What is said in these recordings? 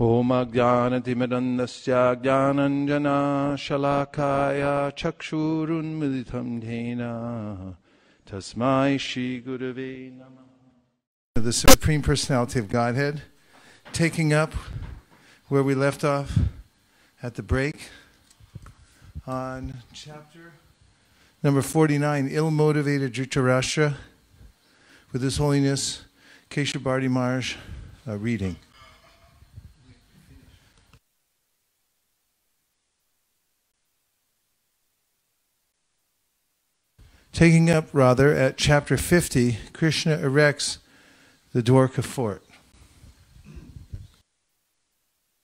ॐ अज्ञानतिमिरन्दस्य ज्ञानञ्जनाशलाकाय चक्षुरुन्मिलितं येन तस्मै श्रीगुरवे नमः The Supreme Personality of Godhead, taking up where we left off at the break on chapter number 49, Ill Motivated Dhritarashtra, with His Holiness Keshavarti Maharaj uh, reading. Taking up rather at chapter 50, Krishna erects the Dwarka fort.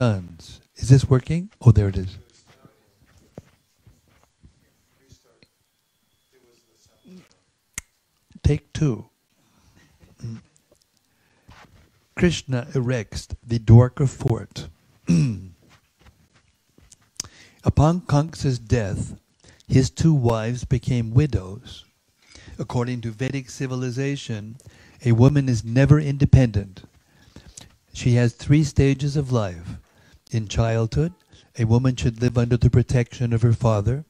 Sons. Is this working? Oh, there it is. Take two. Krishna erects the Dwarka fort. Upon Kamsa's death, his two wives became widows. According to Vedic civilization, a woman is never independent. She has three stages of life. In childhood, a woman should live under the protection of her father.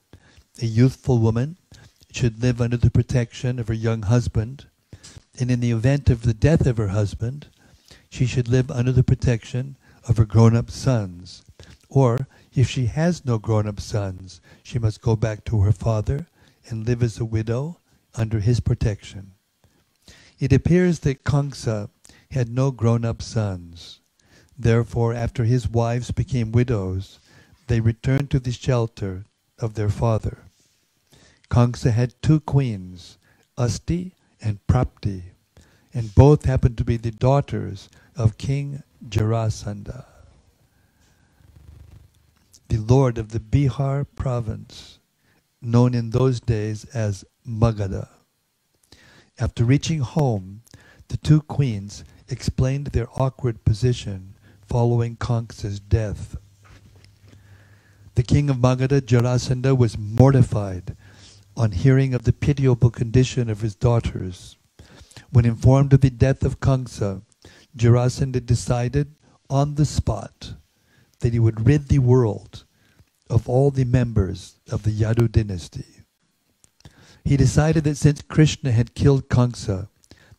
A youthful woman should live under the protection of her young husband. And in the event of the death of her husband, she should live under the protection of her grown up sons. Or, if she has no grown up sons, she must go back to her father and live as a widow under his protection. It appears that Kamsa had no grown up sons. Therefore, after his wives became widows, they returned to the shelter of their father. Kamsa had two queens, Asti and Prapti, and both happened to be the daughters of King Jarasandha, the lord of the Bihar province, known in those days as Magadha. After reaching home, the two queens explained their awkward position following Kamsa's death. The king of Magadha, Jarasandha, was mortified on hearing of the pitiable condition of his daughters. When informed of the death of Kamsa, Jarasandha decided on the spot that he would rid the world of all the members of the Yadu dynasty. He decided that since Krishna had killed Kamsa,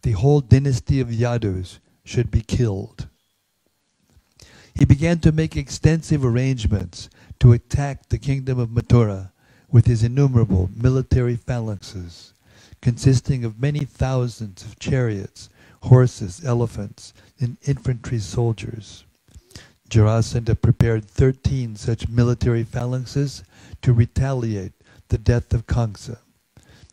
the whole dynasty of Yadus should be killed. He began to make extensive arrangements to attack the kingdom of Mathura with his innumerable military phalanxes, consisting of many thousands of chariots, horses, elephants, and infantry soldiers. Jarasandha prepared 13 such military phalanxes to retaliate the death of Kamsa.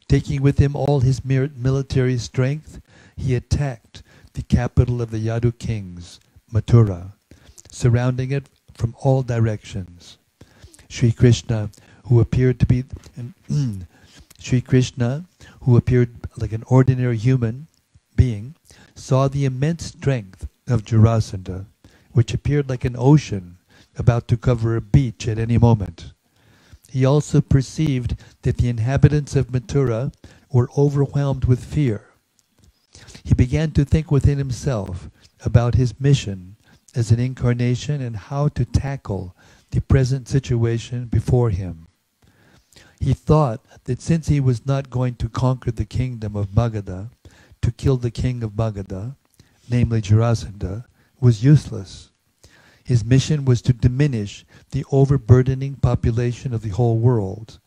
Taking with him all his military strength, he attacked the capital of the Yadu kings, Mathura, surrounding it from all directions. Sri Krishna, who appeared to be Sri Krishna, who appeared like an ordinary human being, saw the immense strength of Jarasandha, which appeared like an ocean about to cover a beach at any moment. He also perceived that the inhabitants of Mathura were overwhelmed with fear. He began to think within himself about his mission as an incarnation and how to tackle the present situation before him. He thought that since he was not going to conquer the kingdom of Magadha, to kill the king of Magadha, namely Jarasandha, was useless. His mission was to diminish the overburdening population of the whole world.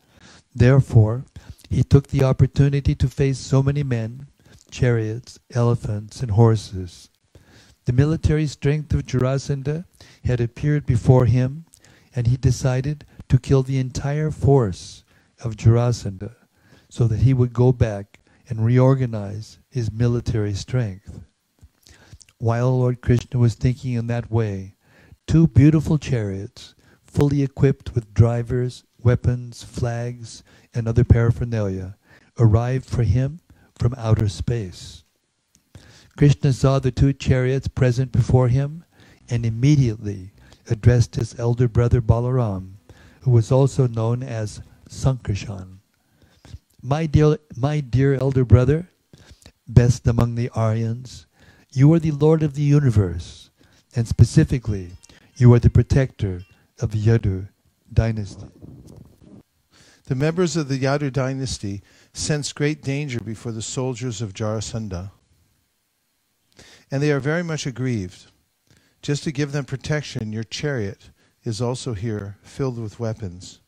Therefore, he took the opportunity to face so many men, chariots, elephants, and horses. The military strength of Jarasandha had appeared before him, and he decided to kill the entire force of Jarasandha so that he would go back and reorganize his military strength. While Lord Krishna was thinking in that way, two beautiful chariots, fully equipped with drivers, weapons, flags, and other paraphernalia, arrived for him from outer space. Krishna saw the two chariots present before him and immediately addressed his elder brother Balaram, who was also known as Sankarshan. My dear, my dear elder brother, best among the Aryans, you are the Lord of the universe, and specifically, You are the protector of the Yadu dynasty. The members of the Yadu dynasty sense great danger before the soldiers of Jarasandha. And they are very much aggrieved. Just to give them protection, your chariot is also here, filled with weapons.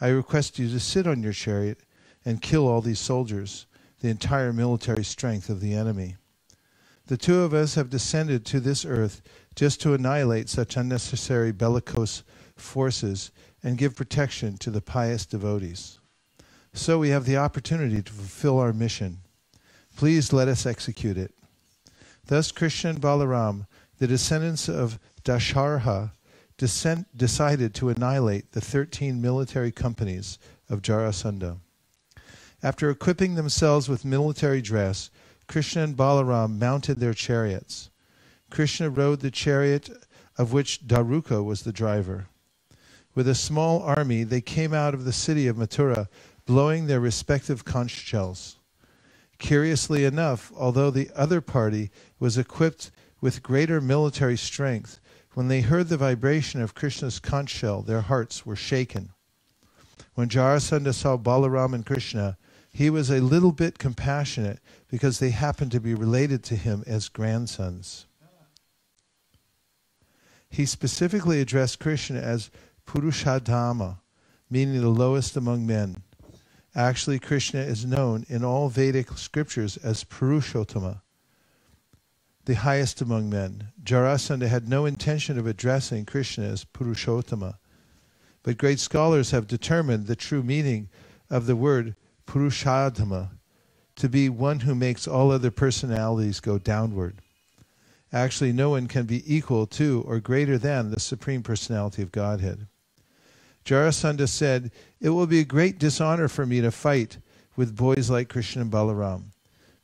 I request you to sit on your chariot and kill all these soldiers, the entire military strength of the enemy. The two of us have descended to this earth just to annihilate such unnecessary bellicose forces and give protection to the pious devotees. So we have the opportunity to fulfill our mission. Please let us execute it. Thus, Krishna and Balaram, the descendants of Dasharha, descend, decided to annihilate the 13 military companies of Jarasandha. After equipping themselves with military dress, Krishna and Balaram mounted their chariots. Krishna rode the chariot of which Daruka was the driver. With a small army, they came out of the city of Mathura, blowing their respective conch shells. Curiously enough, although the other party was equipped with greater military strength, when they heard the vibration of Krishna's conch shell, their hearts were shaken. When Jarasandha saw Balaram and Krishna, he was a little bit compassionate because they happened to be related to him as grandsons. He specifically addressed Krishna as Purushadhama, meaning the lowest among men. Actually, Krishna is known in all Vedic scriptures as Purushottama, the highest among men. Jarasandha had no intention of addressing Krishna as Purushottama, but great scholars have determined the true meaning of the word Purushadhama to be one who makes all other personalities go downward. Actually, no one can be equal to or greater than the Supreme Personality of Godhead. Jarasandha said, It will be a great dishonor for me to fight with boys like Krishna and Balaram.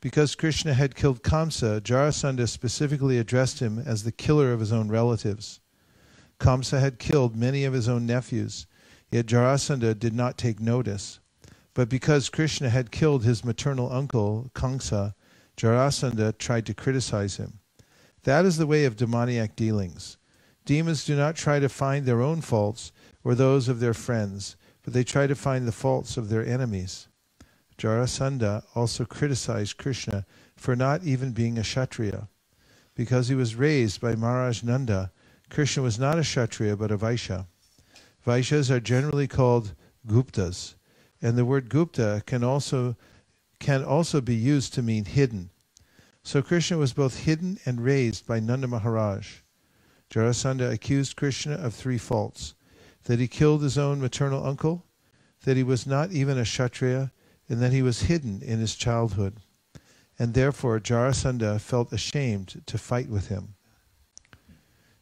Because Krishna had killed Kamsa, Jarasandha specifically addressed him as the killer of his own relatives. Kamsa had killed many of his own nephews, yet Jarasandha did not take notice. But because Krishna had killed his maternal uncle, Kamsa, Jarasandha tried to criticize him. That is the way of demoniac dealings. Demons do not try to find their own faults or those of their friends, but they try to find the faults of their enemies. Jarasandha also criticized Krishna for not even being a Kshatriya. Because he was raised by Maharaj Nanda, Krishna was not a Kshatriya but a Vaishya. Vaishyas are generally called Guptas and the word Gupta can also can also be used to mean hidden. So Krishna was both hidden and raised by Nanda Maharaj. Jarasandha accused Krishna of three faults that he killed his own maternal uncle, that he was not even a Kshatriya, and that he was hidden in his childhood. And therefore Jarasandha felt ashamed to fight with him.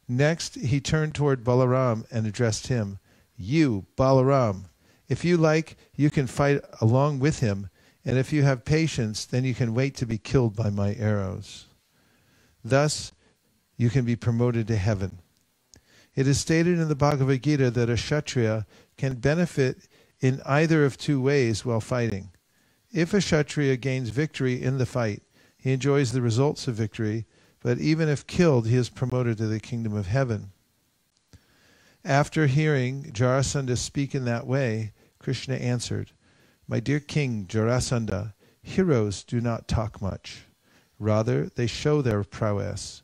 Next, he turned toward Balaram and addressed him You, Balaram, if you like, you can fight along with him, and if you have patience, then you can wait to be killed by my arrows. Thus, you can be promoted to heaven. It is stated in the Bhagavad Gita that a Kshatriya can benefit in either of two ways while fighting. If a Kshatriya gains victory in the fight, he enjoys the results of victory, but even if killed, he is promoted to the kingdom of heaven. After hearing Jarasandha speak in that way, Krishna answered, My dear King Jarasandha, heroes do not talk much. Rather, they show their prowess.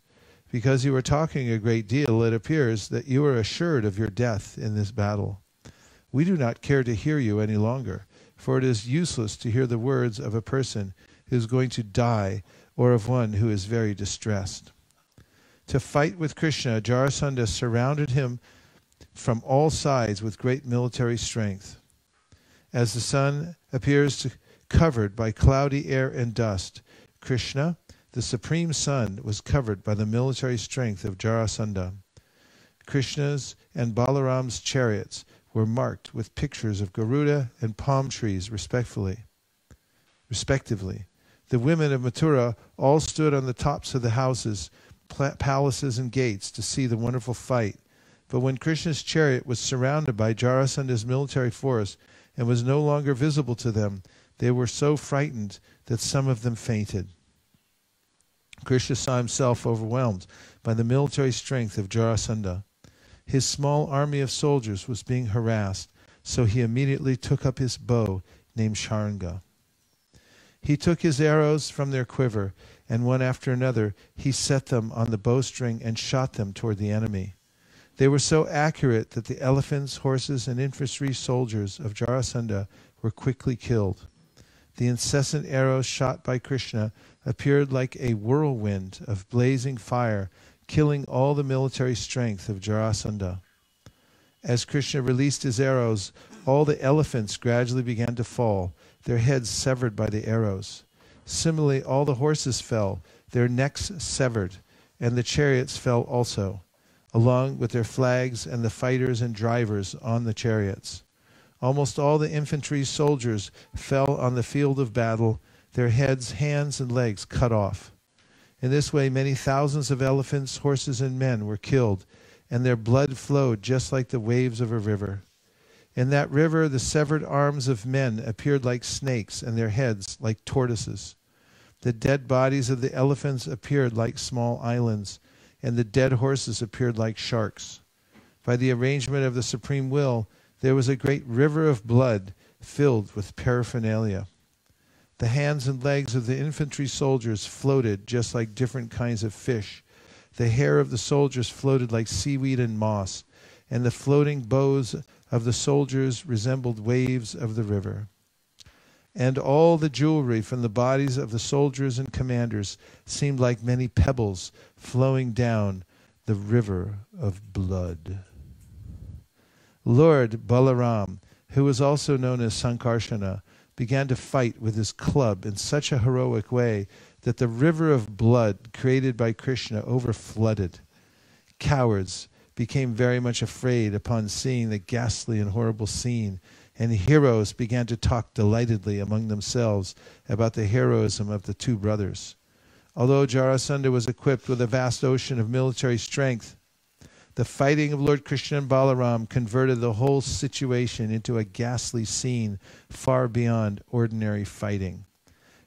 Because you are talking a great deal, it appears that you are assured of your death in this battle. We do not care to hear you any longer, for it is useless to hear the words of a person who is going to die or of one who is very distressed. To fight with Krishna, Jarasandha surrounded him from all sides with great military strength. As the sun appears covered by cloudy air and dust, Krishna, the supreme sun, was covered by the military strength of Jarasandha. Krishna's and Balaram's chariots were marked with pictures of Garuda and palm trees respectfully. Respectively, the women of Mathura all stood on the tops of the houses, palaces, and gates to see the wonderful fight. But when Krishna's chariot was surrounded by Jarasandha's military force, and was no longer visible to them. They were so frightened that some of them fainted. Krishna saw himself overwhelmed by the military strength of Jarasandha. his small army of soldiers was being harassed, so he immediately took up his bow named Sharanga. He took his arrows from their quiver, and one after another he set them on the bowstring and shot them toward the enemy. They were so accurate that the elephants, horses, and infantry soldiers of Jarasandha were quickly killed. The incessant arrows shot by Krishna appeared like a whirlwind of blazing fire, killing all the military strength of Jarasandha. As Krishna released his arrows, all the elephants gradually began to fall, their heads severed by the arrows. Similarly, all the horses fell, their necks severed, and the chariots fell also along with their flags and the fighters and drivers on the chariots. Almost all the infantry soldiers fell on the field of battle, their heads, hands, and legs cut off. In this way, many thousands of elephants, horses, and men were killed, and their blood flowed just like the waves of a river. In that river, the severed arms of men appeared like snakes, and their heads like tortoises. The dead bodies of the elephants appeared like small islands, and the dead horses appeared like sharks. By the arrangement of the supreme will, there was a great river of blood filled with paraphernalia. The hands and legs of the infantry soldiers floated just like different kinds of fish. The hair of the soldiers floated like seaweed and moss, and the floating bows of the soldiers resembled waves of the river and all the jewelry from the bodies of the soldiers and commanders seemed like many pebbles flowing down the river of blood. Lord Balaram, who was also known as Sankarsana, began to fight with his club in such a heroic way that the river of blood created by Krishna overflooded. Cowards became very much afraid upon seeing the ghastly and horrible scene and heroes began to talk delightedly among themselves about the heroism of the two brothers. Although Jarasandha was equipped with a vast ocean of military strength, the fighting of Lord Krishna and Balaram converted the whole situation into a ghastly scene far beyond ordinary fighting.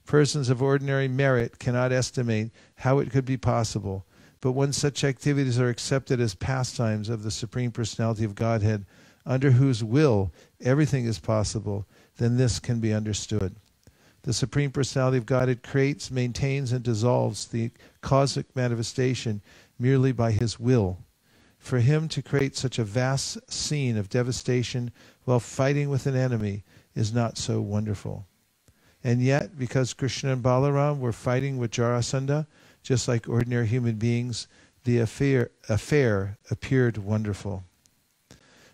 Persons of ordinary merit cannot estimate how it could be possible, but when such activities are accepted as pastimes of the Supreme Personality of Godhead, under whose will everything is possible, then this can be understood. The Supreme Personality of Godhead creates, maintains, and dissolves the cosmic manifestation merely by His will. For Him to create such a vast scene of devastation while fighting with an enemy is not so wonderful. And yet, because Krishna and Balaram were fighting with Jarasandha, just like ordinary human beings, the affair, affair appeared wonderful.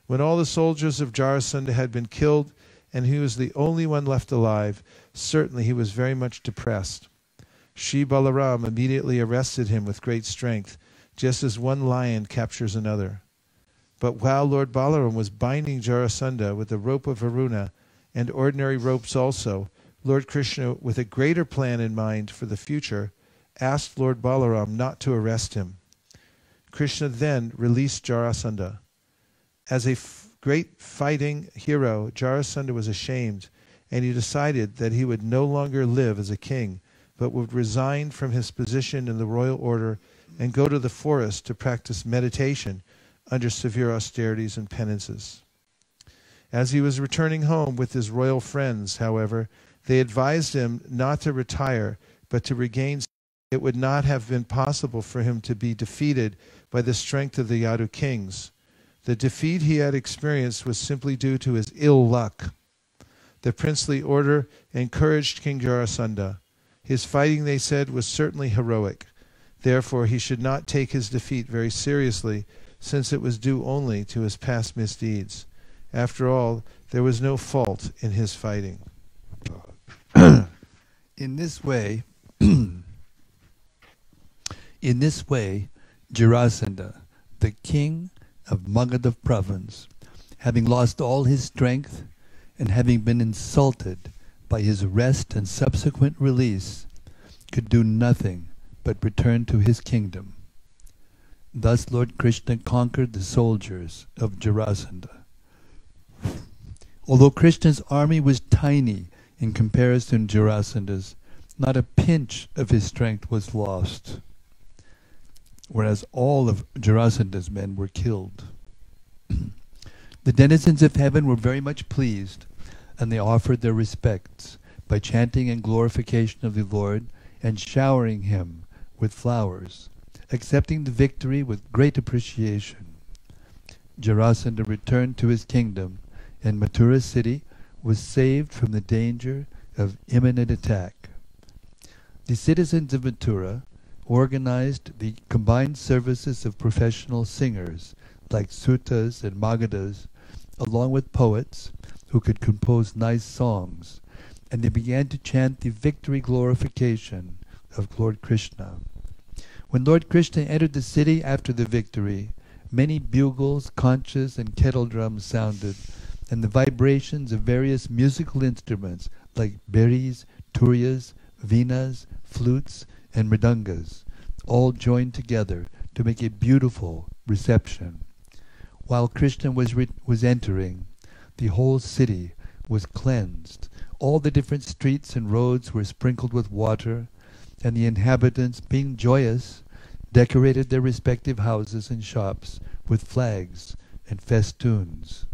When all the soldiers of Jarasandha had been killed, and he was the only one left alive, certainly he was very much depressed. Sri Balaram immediately arrested him with great strength, just as one lion captures another. But while Lord Balaram was binding Jarasandha with the rope of Varuna, and ordinary ropes also, Lord Krishna, with a greater plan in mind for the future, asked Lord Balaram not to arrest him. Krishna then released Jarasandha. As a f- great fighting hero, Jarasandha was ashamed, and he decided that he would no longer live as a king, but would resign from his position in the royal order and go to the forest to practice meditation under severe austerities and penances. As he was returning home with his royal friends, however, they advised him not to retire, but to regain. It would not have been possible for him to be defeated by the strength of the Yadu kings. The defeat he had experienced was simply due to his ill luck. The princely order encouraged King Jarasandha. His fighting, they said, was certainly heroic. Therefore, he should not take his defeat very seriously, since it was due only to his past misdeeds. After all, there was no fault in his fighting. in this way, in this way, Jarasandha, the king of Magadha province, having lost all his strength and having been insulted by his arrest and subsequent release, could do nothing but return to his kingdom. Thus Lord Krishna conquered the soldiers of Jarasandha. Although Krishna's army was tiny in comparison to Jarasandha's, not a pinch of his strength was lost whereas all of Jarasandha's men were killed. The denizens of heaven were very much pleased, and they offered their respects by chanting in glorification of the Lord and showering him with flowers, accepting the victory with great appreciation. Jarasandha returned to his kingdom, and Mathura city was saved from the danger of imminent attack. The citizens of Mathura organized the combined services of professional singers like sutas and magadas, along with poets who could compose nice songs, and they began to chant the victory glorification of Lord Krishna. When Lord Krishna entered the city after the victory, many bugles, conchas, and kettle drums sounded, and the vibrations of various musical instruments like beris, turiyas, vinas, flutes, and mridangas all joined together to make a beautiful reception. While Krishna was, was entering, the whole city was cleansed. All the different streets and roads were sprinkled with water, and the inhabitants, being joyous, decorated their respective houses and shops with flags and festoons.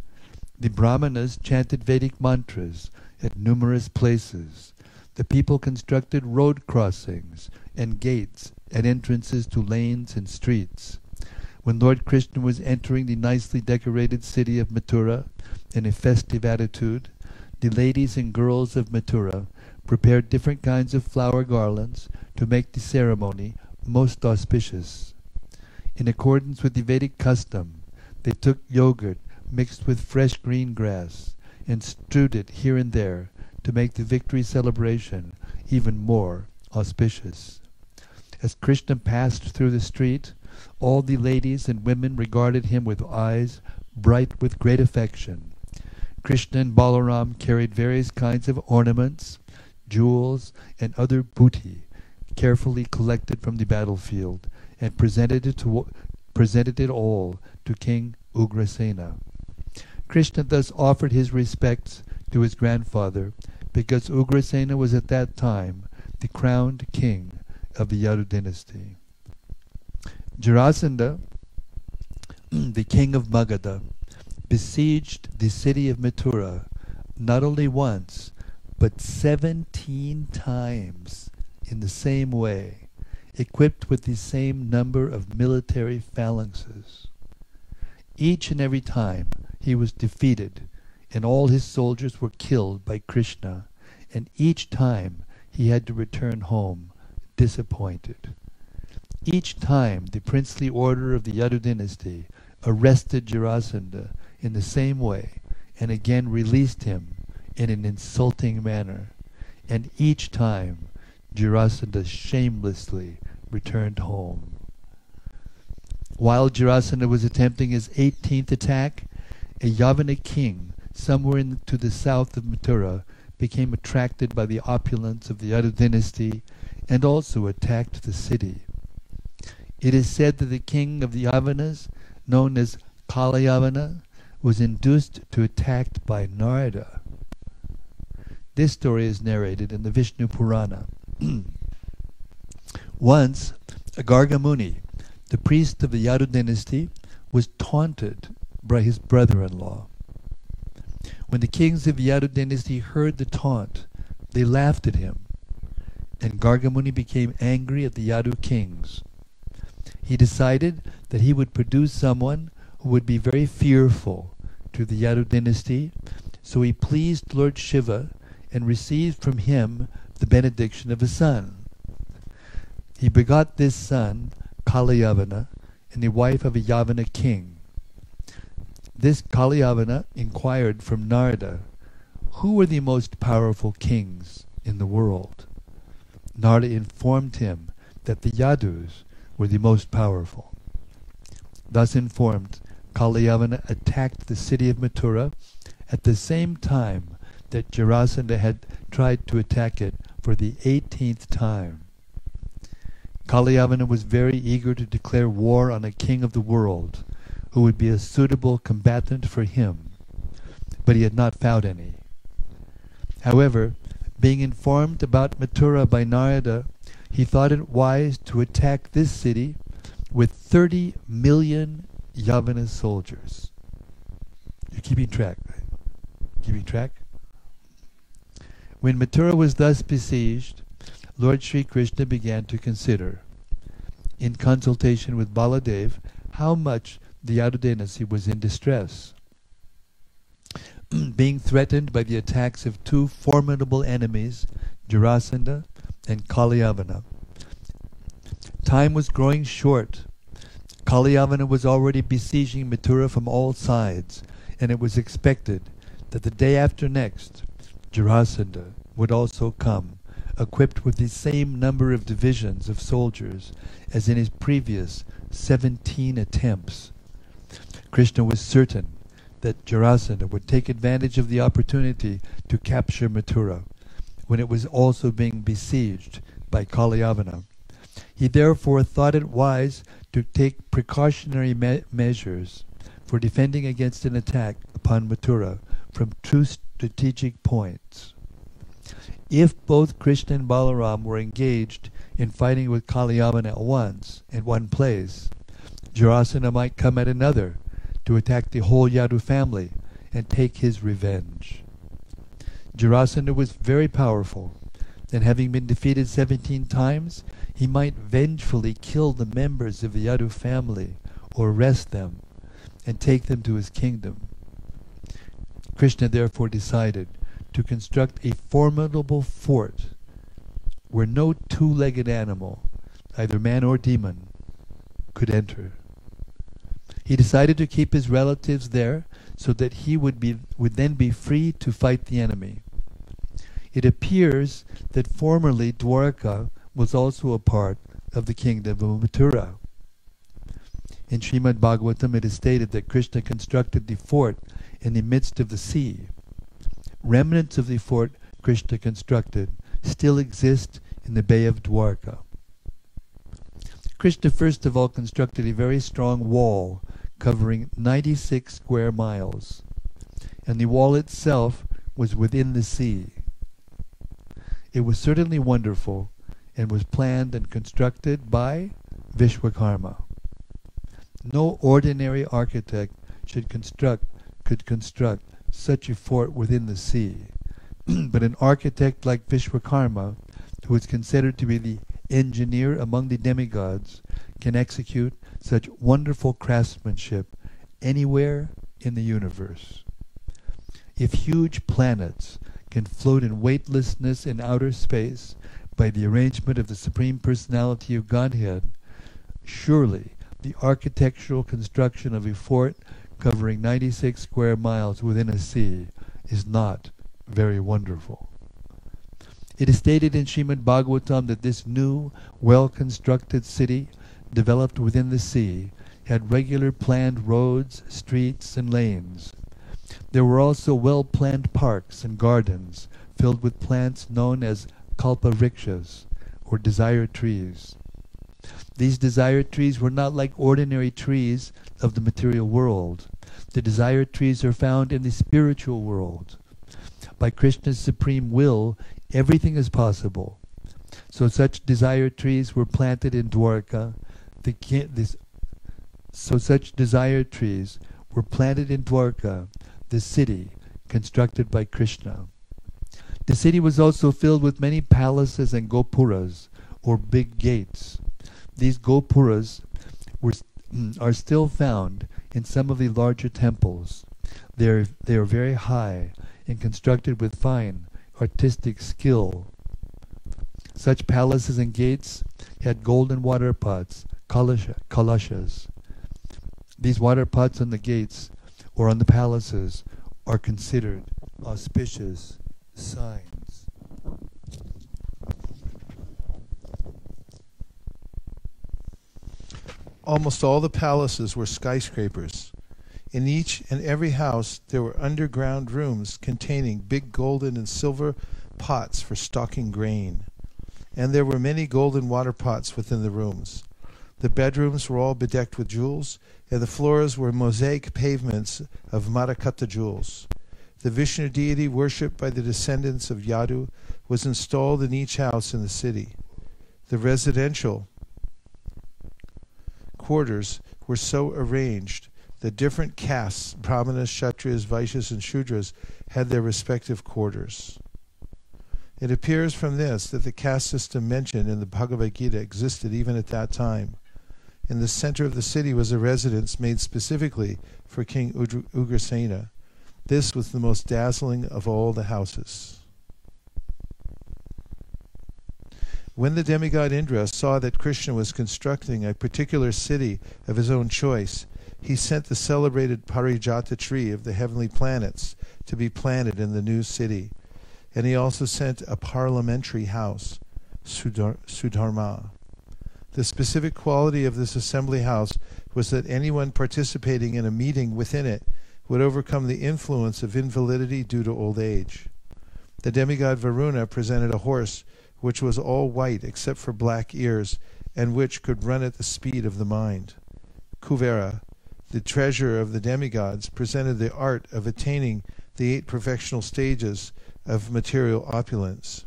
The Brahmanas chanted Vedic mantras at numerous places. The people constructed road crossings and gates and entrances to lanes and streets. When Lord Krishna was entering the nicely decorated city of Mathura in a festive attitude, the ladies and girls of Mathura prepared different kinds of flower garlands to make the ceremony most auspicious. In accordance with the Vedic custom, they took yogurt mixed with fresh green grass and strewed it here and there to make the victory celebration even more auspicious. As Krishna passed through the street, all the ladies and women regarded him with eyes bright with great affection. Krishna and Balaram carried various kinds of ornaments, jewels, and other booty, carefully collected from the battlefield, and presented it, to, presented it all to King Ugrasena. Krishna thus offered his respects to his grandfather, because Ugrasena was at that time the crowned king of the Yadu dynasty. Jarasandha, the king of Magadha, besieged the city of Mathura not only once, but seventeen times in the same way, equipped with the same number of military phalanxes. Each and every time he was defeated, and all his soldiers were killed by Krishna, and each time he had to return home disappointed. Each time the princely order of the Yadu dynasty arrested Jarasandha in the same way and again released him in an insulting manner, and each time Jarasandha shamelessly returned home. While Jarasandha was attempting his 18th attack, a Yavana king somewhere in, to the south of Mathura became attracted by the opulence of the Yadu dynasty and also attacked the city. It is said that the king of the Yavanas, known as Kalayavana, was induced to attack by Narada. This story is narrated in the Vishnu Purana. Once, a Gargamuni, the priest of the Yadu dynasty, was taunted by his brother-in-law. When the kings of the Yadu dynasty heard the taunt, they laughed at him, and Gargamuni became angry at the Yadu kings. He decided that he would produce someone who would be very fearful to the Yadu dynasty, so he pleased Lord Shiva and received from him the benediction of a son. He begot this son, Kalayavana, and the wife of a Yavana king. This Kalyavana inquired from Narada, who were the most powerful kings in the world? Narada informed him that the Yadus were the most powerful. Thus informed, Kalyavana attacked the city of Mathura at the same time that Jarasandha had tried to attack it for the 18th time. Kalyavana was very eager to declare war on a king of the world who would be a suitable combatant for him, but he had not found any. However, being informed about Mathura by Narada, he thought it wise to attack this city with 30 million Yavana soldiers. You're keeping track. right? Keeping track? When Mathura was thus besieged, Lord Sri Krishna began to consider, in consultation with Baladev, how much the Yadu dynasty was in distress. Being threatened by the attacks of two formidable enemies, Jarasandha and Kalyavana. Time was growing short. Kalyavana was already besieging Mathura from all sides, and it was expected that the day after next, Jarasandha would also come, equipped with the same number of divisions of soldiers as in his previous seventeen attempts. Krishna was certain that Jarasandha would take advantage of the opportunity to capture Mathura when it was also being besieged by Kalyavana. He therefore thought it wise to take precautionary me- measures for defending against an attack upon Mathura from two strategic points. If both Krishna and Balaram were engaged in fighting with Kalyavana at once, in one place, Jarasandha might come at another to attack the whole Yadu family and take his revenge. Jarasandha was very powerful, and having been defeated seventeen times, he might vengefully kill the members of the Yadu family or arrest them and take them to his kingdom. Krishna therefore decided to construct a formidable fort where no two-legged animal, either man or demon, could enter. He decided to keep his relatives there so that he would be would then be free to fight the enemy. It appears that formerly Dwarka was also a part of the kingdom of Mathura. In Srimad Bhagavatam it is stated that Krishna constructed the fort in the midst of the sea. Remnants of the fort Krishna constructed still exist in the Bay of Dwarka. Krishna first of all constructed a very strong wall covering 96 square miles, and the wall itself was within the sea. It was certainly wonderful and was planned and constructed by Vishwakarma. No ordinary architect should construct could construct such a fort within the sea. but an architect like Vishwakarma, who is considered to be the engineer among the demigods, can execute such wonderful craftsmanship anywhere in the universe. If huge planets can float in weightlessness in outer space by the arrangement of the Supreme Personality of Godhead, surely the architectural construction of a fort covering 96 square miles within a sea is not very wonderful. It is stated in Srimad Bhagavatam that this new, well-constructed city, developed within the sea, had regular planned roads, streets, and lanes. There were also well-planned parks and gardens filled with plants known as kalpa vrikshas, or desire trees. These desire trees were not like ordinary trees of the material world. The desire trees are found in the spiritual world. By Krishna's supreme will, everything is possible. So such desire trees were planted in Dwarka. The, this, so such desire trees were planted in Dwarka, the city constructed by Krishna. The city was also filled with many palaces and gopuras, or big gates. These gopuras were, mm, are still found in some of the larger temples. They are, they are very high and constructed with fine artistic skill. Such palaces and gates had golden water pots, kalashas. These water pots on the gates or on the palaces are considered auspicious signs. Almost all the palaces were skyscrapers. In each and every house there were underground rooms containing big golden and silver pots for stocking grain. And there were many golden water pots within the rooms. The bedrooms were all bedecked with jewels, and the floors were mosaic pavements of Marakata jewels. The Vishnu deity worshipped by the descendants of Yadu was installed in each house in the city. The residential quarters were so arranged that different castes, brahmanas, kshatriyas, vaishyas, and shudras, had their respective quarters. It appears from this that the caste system mentioned in the Bhagavad Gita existed even at that time. In the center of the city was a residence made specifically for King Ugrasena. This was the most dazzling of all the houses. When the demigod Indra saw that Krishna was constructing a particular city of his own choice, he sent the celebrated Parijata tree of the heavenly planets to be planted in the new city. And he also sent a parliamentary house, Sudharma. The specific quality of this assembly house was that anyone participating in a meeting within it would overcome the influence of invalidity due to old age. The demigod Varuna presented a horse which was all white except for black ears, and which could run at the speed of the mind. Kuvera, the treasurer of the demigods, presented the art of attaining the eight perfectional stages of material opulence.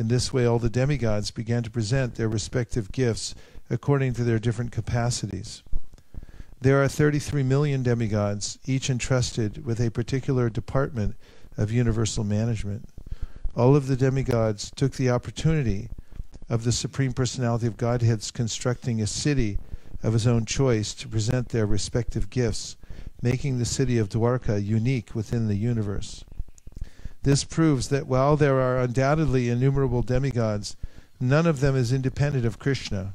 In this way, all the demigods began to present their respective gifts according to their different capacities. There are 33 million demigods, each entrusted with a particular department of universal management. All of the demigods took the opportunity of the Supreme Personality of Godhead's constructing a city of his own choice to present their respective gifts, making the city of Dwarka unique within the universe. This proves that while there are undoubtedly innumerable demigods, none of them is independent of Krishna.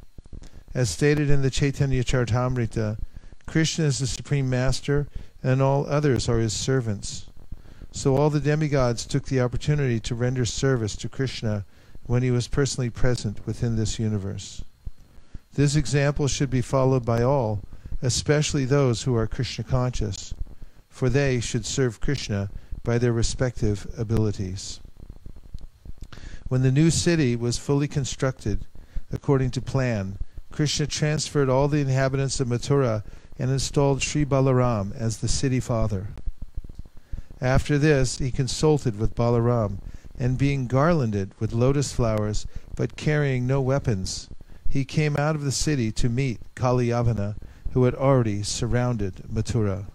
As stated in the Chaitanya Charitamrita, Krishna is the Supreme Master, and all others are his servants. So all the demigods took the opportunity to render service to Krishna when he was personally present within this universe. This example should be followed by all, especially those who are Krishna conscious, for they should serve Krishna by their respective abilities. When the new city was fully constructed according to plan, Krishna transferred all the inhabitants of Mathura and installed Sri Balaram as the city father. After this, he consulted with Balaram, and being garlanded with lotus flowers, but carrying no weapons, he came out of the city to meet Kaliyavana, who had already surrounded Mathura.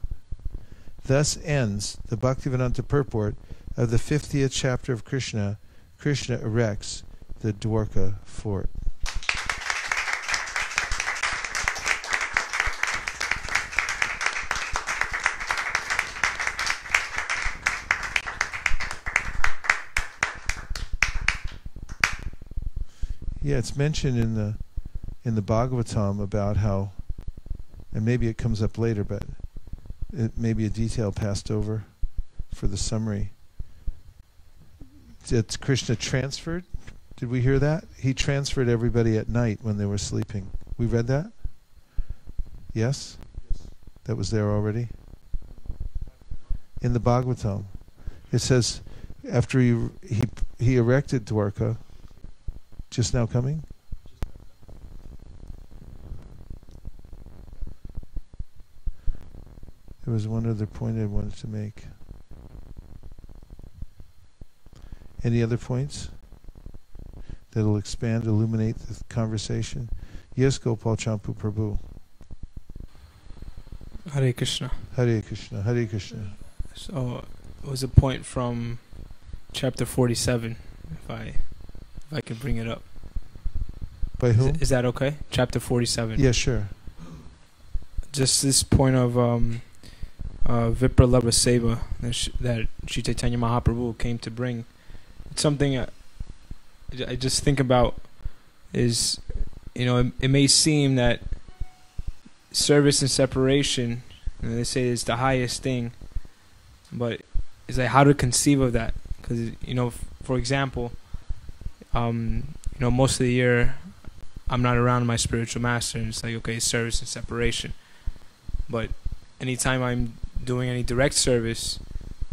Thus ends the Bhaktivedanta purport of the 50th chapter of Krishna. Krishna erects the Dwarka fort. Yeah, it's mentioned in the in the Bhagavatam about how, and maybe it comes up later, but it may be a detail passed over for the summary. It's Krishna transferred. Did we hear that? He transferred everybody at night when they were sleeping. We read that? Yes? That was there already? In the Bhagavatam. It says after he he he erected Dwarka, just now coming? There was one other point I wanted to make. Any other points that'll expand, illuminate the conversation? Yes, Gopal Champu Prabhu. Hare Krishna. Hare Krishna. Hare Krishna. So it was a point from chapter 47, if I if I can bring it up. By Is, whom? is that okay? Chapter 47. Yeah, sure. Just this point of um, uh, Vipralambha Seva that, sh- that Sri Chaitanya Mahaprabhu came to bring. It's something I, I just think about is, you know, it, it may seem that service and separation, they say is the highest thing, but it's like how to conceive of that. Because, you know, f- for example, um, you know, most of the year I'm not around my spiritual master, and it's like, okay, service and separation. But anytime I'm doing any direct service,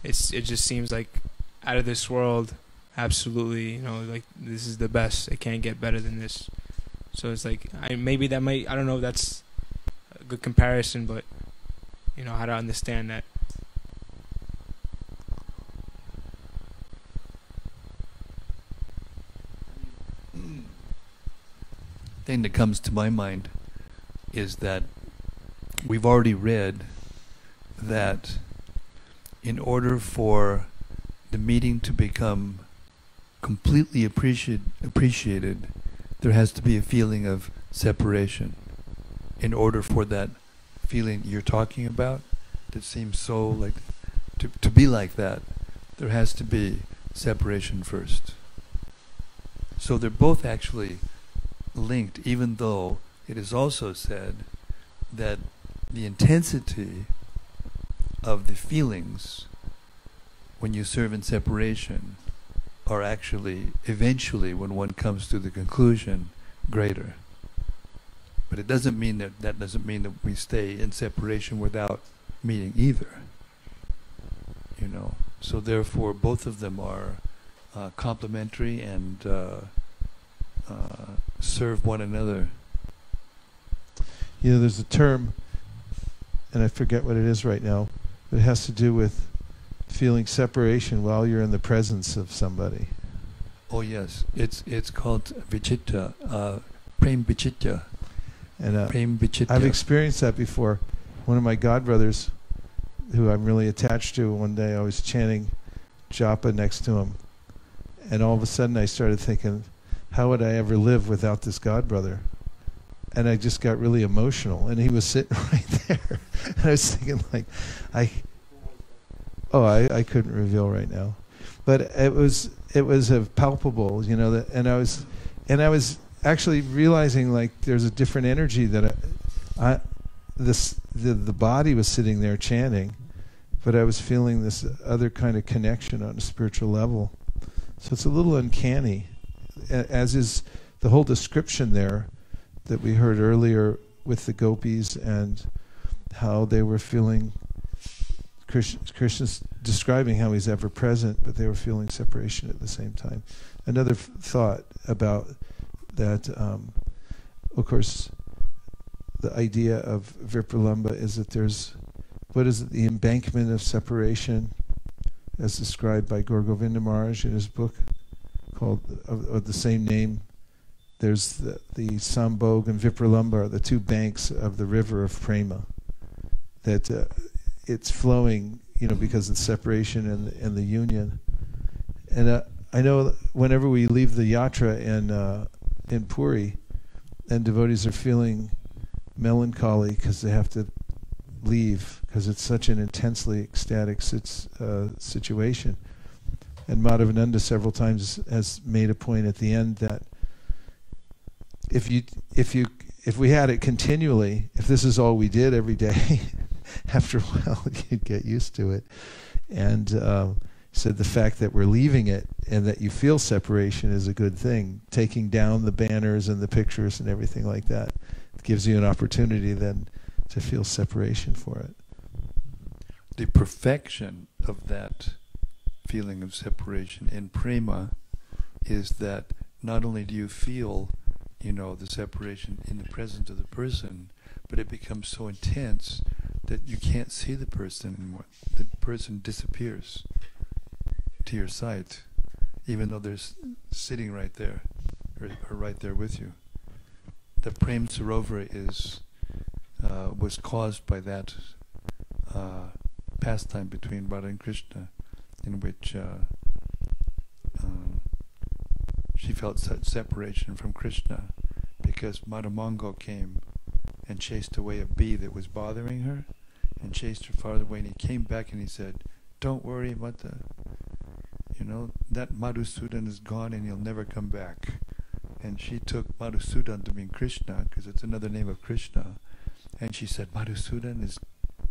it's it just seems like out of this world. Absolutely, you know, like this is the best. It can't get better than this. So it's like I maybe that might I don't know that's a good comparison, but you know how to understand that. thing that comes to my mind is that we've already read that in order for the meeting to become completely appreciate, appreciated, there has to be a feeling of separation. In order for that feeling you're talking about, that seems so like to, to be like that, there has to be separation first. So they're both actually linked, even though it is also said that the intensity of the feelings when you serve in separation are actually eventually when one comes to the conclusion greater. But it doesn't mean that that doesn't mean that we stay in separation without meeting either you know? So therefore both of them are uh, complementary and uh, uh, serve one another. You know, there's a term, and I forget what it is right now, it has to do with feeling separation while you're in the presence of somebody. oh yes it's it's called vichitta uh, prem vichitta And uh, prem vichitta I've experienced that before. One of my godbrothers, who I'm really attached to, one day I was chanting japa next to him, and all of a sudden I started thinking, how would I ever live without this godbrother? And I just got really emotional, and he was sitting right there, and I was thinking like, I, oh, I, I couldn't reveal right now, but it was it was a palpable, you know, that, and I was, and I was actually realizing like there's a different energy that I, I this the the body was sitting there chanting, but I was feeling this other kind of connection on a spiritual level. So it's a little uncanny, as is the whole description there that we heard earlier with the gopis and how they were feeling. Krishna, Krishna's describing how he's ever present, but they were feeling separation at the same time. Another thought about that, um, of course, the idea of Vipralambha is that there's, what is it, the embankment of separation, as described by Govinda Maharaj in his book called, of, of the same name. There's the, the Sambhog and Vipralambha the two banks of the river of Prema. That uh, it's flowing, you know, because of separation and, and the union. And uh, I know whenever we leave the yatra in uh, in Puri, and devotees are feeling melancholy because they have to leave because it's such an intensely ecstatic uh, situation. And Madhavananda several times has made a point at the end that if you if you if we had it continually, if this is all we did every day, after a while you'd get used to it. And um, said the fact that we're leaving it and that you feel separation is a good thing. Taking down the banners and the pictures and everything like that gives you an opportunity then to feel separation for it. the perfection of that feeling of separation in prema is that not only do you feel, you know, the separation in the presence of the person, but it becomes so intense that you can't see the person anymore. The person disappears to your sight, even though they're sitting right there, or, or right there with you. The Prem Sarovar is uh, was caused by that uh, pastime between Radha and Krishna, in which uh, she felt such separation from Krishna because Madhumangal came and chased away a bee that was bothering her and chased her farther away and he came back and he said, Don't worry, Mata. You know, that Madhusudan is gone and he'll never come back. And she took Madhusudan to mean Krishna because it's another name of Krishna. And she said, Madhusudan is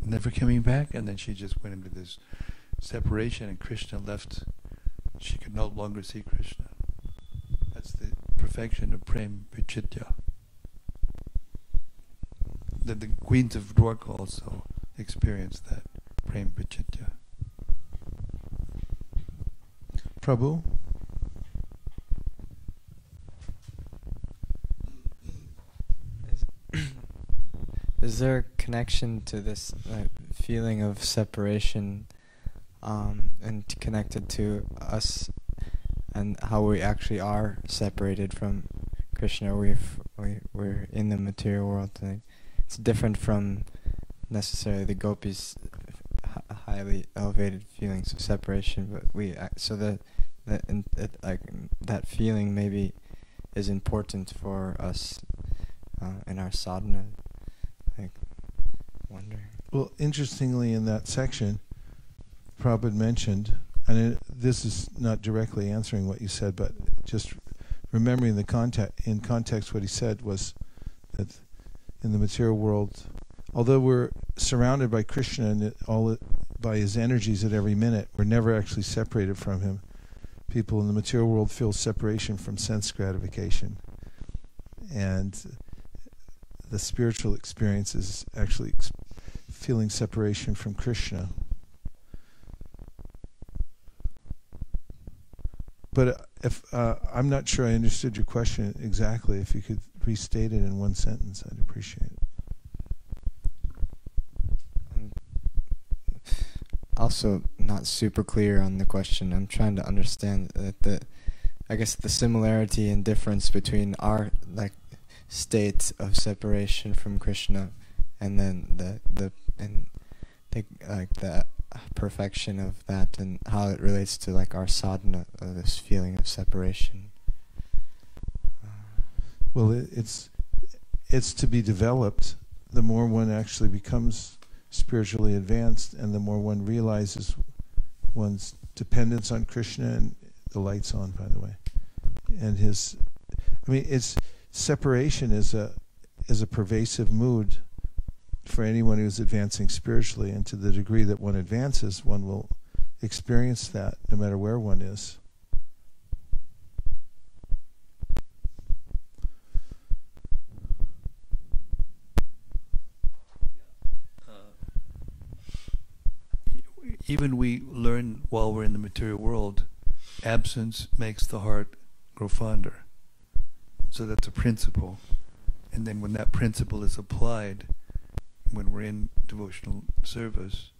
never coming back. And then she just went into this separation and Krishna left. She could no longer see the perfection of Prem Vichitya. The, the queens of Dwarka also experienced that Prem Vichitya. Prabhu? Is there a connection to this uh, feeling of separation um, and connected to us and how we actually are separated from Krishna? We've, we, we're in the material world. It's different from necessarily the gopis highly elevated feelings of separation, but we so that that it, like that feeling maybe is important for us uh, in our sadhana. Like wondering. Well, interestingly, in that section, Prabhupada mentioned, and it, this is not directly answering what you said, but just remembering the context. In context, what he said was that in the material world, although we're surrounded by Krishna and all by his energies at every minute, we're never actually separated from him. People in the material world feel separation from sense gratification, and the spiritual experience is actually feeling separation from Krishna. But uh, if uh, I'm not sure I understood your question exactly, if you could restate it in one sentence, I'd appreciate it. Also not super clear on the question. I'm trying to understand that the, I guess the similarity and difference between our like state of separation from Krishna, and then the the and the like the perfection of that, and how it relates to like our sadhana, uh, this feeling of separation. Well, it, it's it's to be developed. The more one actually becomes spiritually advanced, and the more one realizes one's dependence on Krishna, and the lights on, by the way, and his. I mean, it's separation is a is a pervasive mood for anyone who's advancing spiritually, and to the degree that one advances, one will experience that no matter where one is. Uh, even we learn while we're in the material world, absence makes the heart grow fonder. So that's a principle. And then when that principle is applied, when we're in devotional service,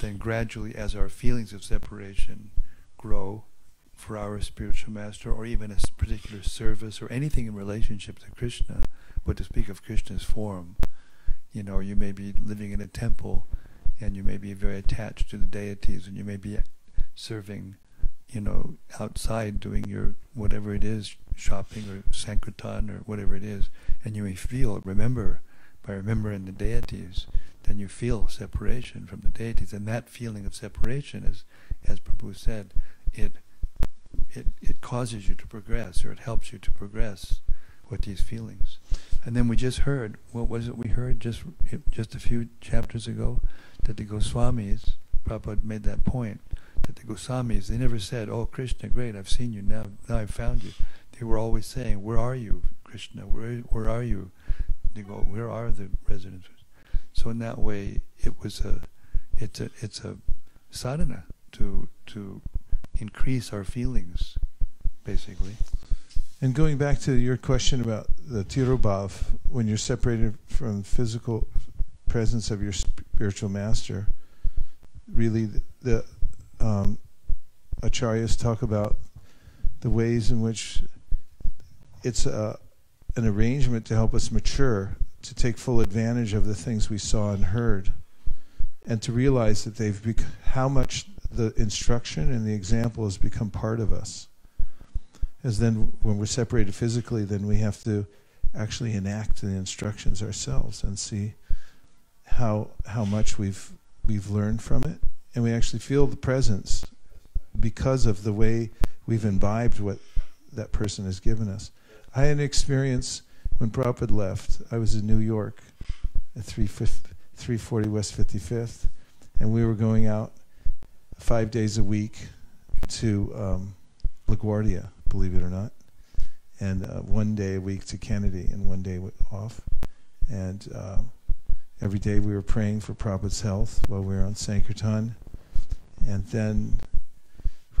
then gradually as our feelings of separation grow for our spiritual master or even a particular service or anything in relationship to Krishna, but to speak of Krishna's form, you know, you may be living in a temple and you may be very attached to the deities and you may be serving you know outside doing your whatever it is shopping or sankirtan or whatever it is and you may feel remember by remembering the deities then you feel separation from the deities and that feeling of separation is as Prabhu said it it it causes you to progress or it helps you to progress with these feelings and then we just heard what was it we heard just just a few chapters ago that the Goswamis, Prabhupada made that point, that the Goswamis, they never said, oh, Krishna, great, I've seen you now, now I've found you. They were always saying, where are you, Krishna, where, where are you? They go, where are the residents? So in that way, it was a, it's a, it's a sadhana to, to increase our feelings, basically. And going back to your question about the tirobhav, when you're separated from physical presence of your spiritual master, really the, the um, acharyas talk about the ways in which it's a, an arrangement to help us mature, to take full advantage of the things we saw and heard, and to realize that they've bec- how much the instruction and the example has become part of us. As then, when we're separated physically, then we have to actually enact the instructions ourselves and see how how much we've we've learned from it, and we actually feel the presence because of the way we've imbibed what that person has given us. I had an experience when Prabhupada left. I was in New York at 340 West 55th, and we were going out five days a week to um, LaGuardia, believe it or not, and uh, one day a week to Kennedy, and one day off. And uh, every day we were praying for Prabhupada's health while we were on Sankirtan. And then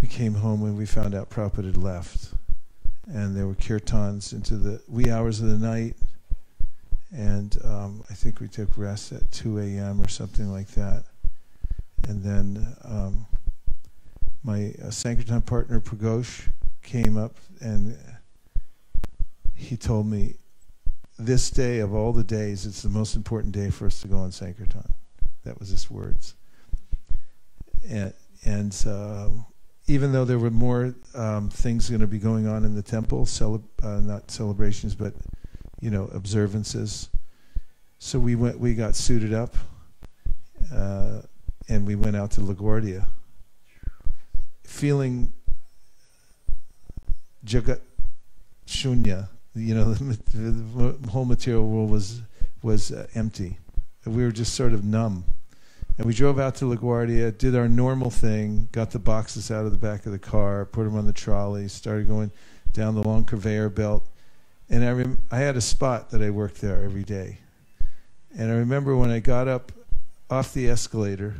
we came home and we found out Prabhupada had left. And there were kirtans into the wee hours of the night. And um, I think we took rest at 2 a.m. or something like that. And then um, my uh, Sankirtan partner, Pragosh, came up and he told me, this day of all the days, it's the most important day for us to go on Sankirtan. That was his words. And, and uh, even though there were more um, things going to be going on in the temple, cele- uh, not celebrations, but you know observances. So we went. We got suited up, uh, and we went out to LaGuardia, feeling jagat shunya. You know, the, the whole material world was was uh, empty. We were just sort of numb. And we drove out to LaGuardia, did our normal thing, got the boxes out of the back of the car, put them on the trolley, started going down the long conveyor belt. And I, rem- I had a spot that I worked there every day. And I remember when I got up off the escalator,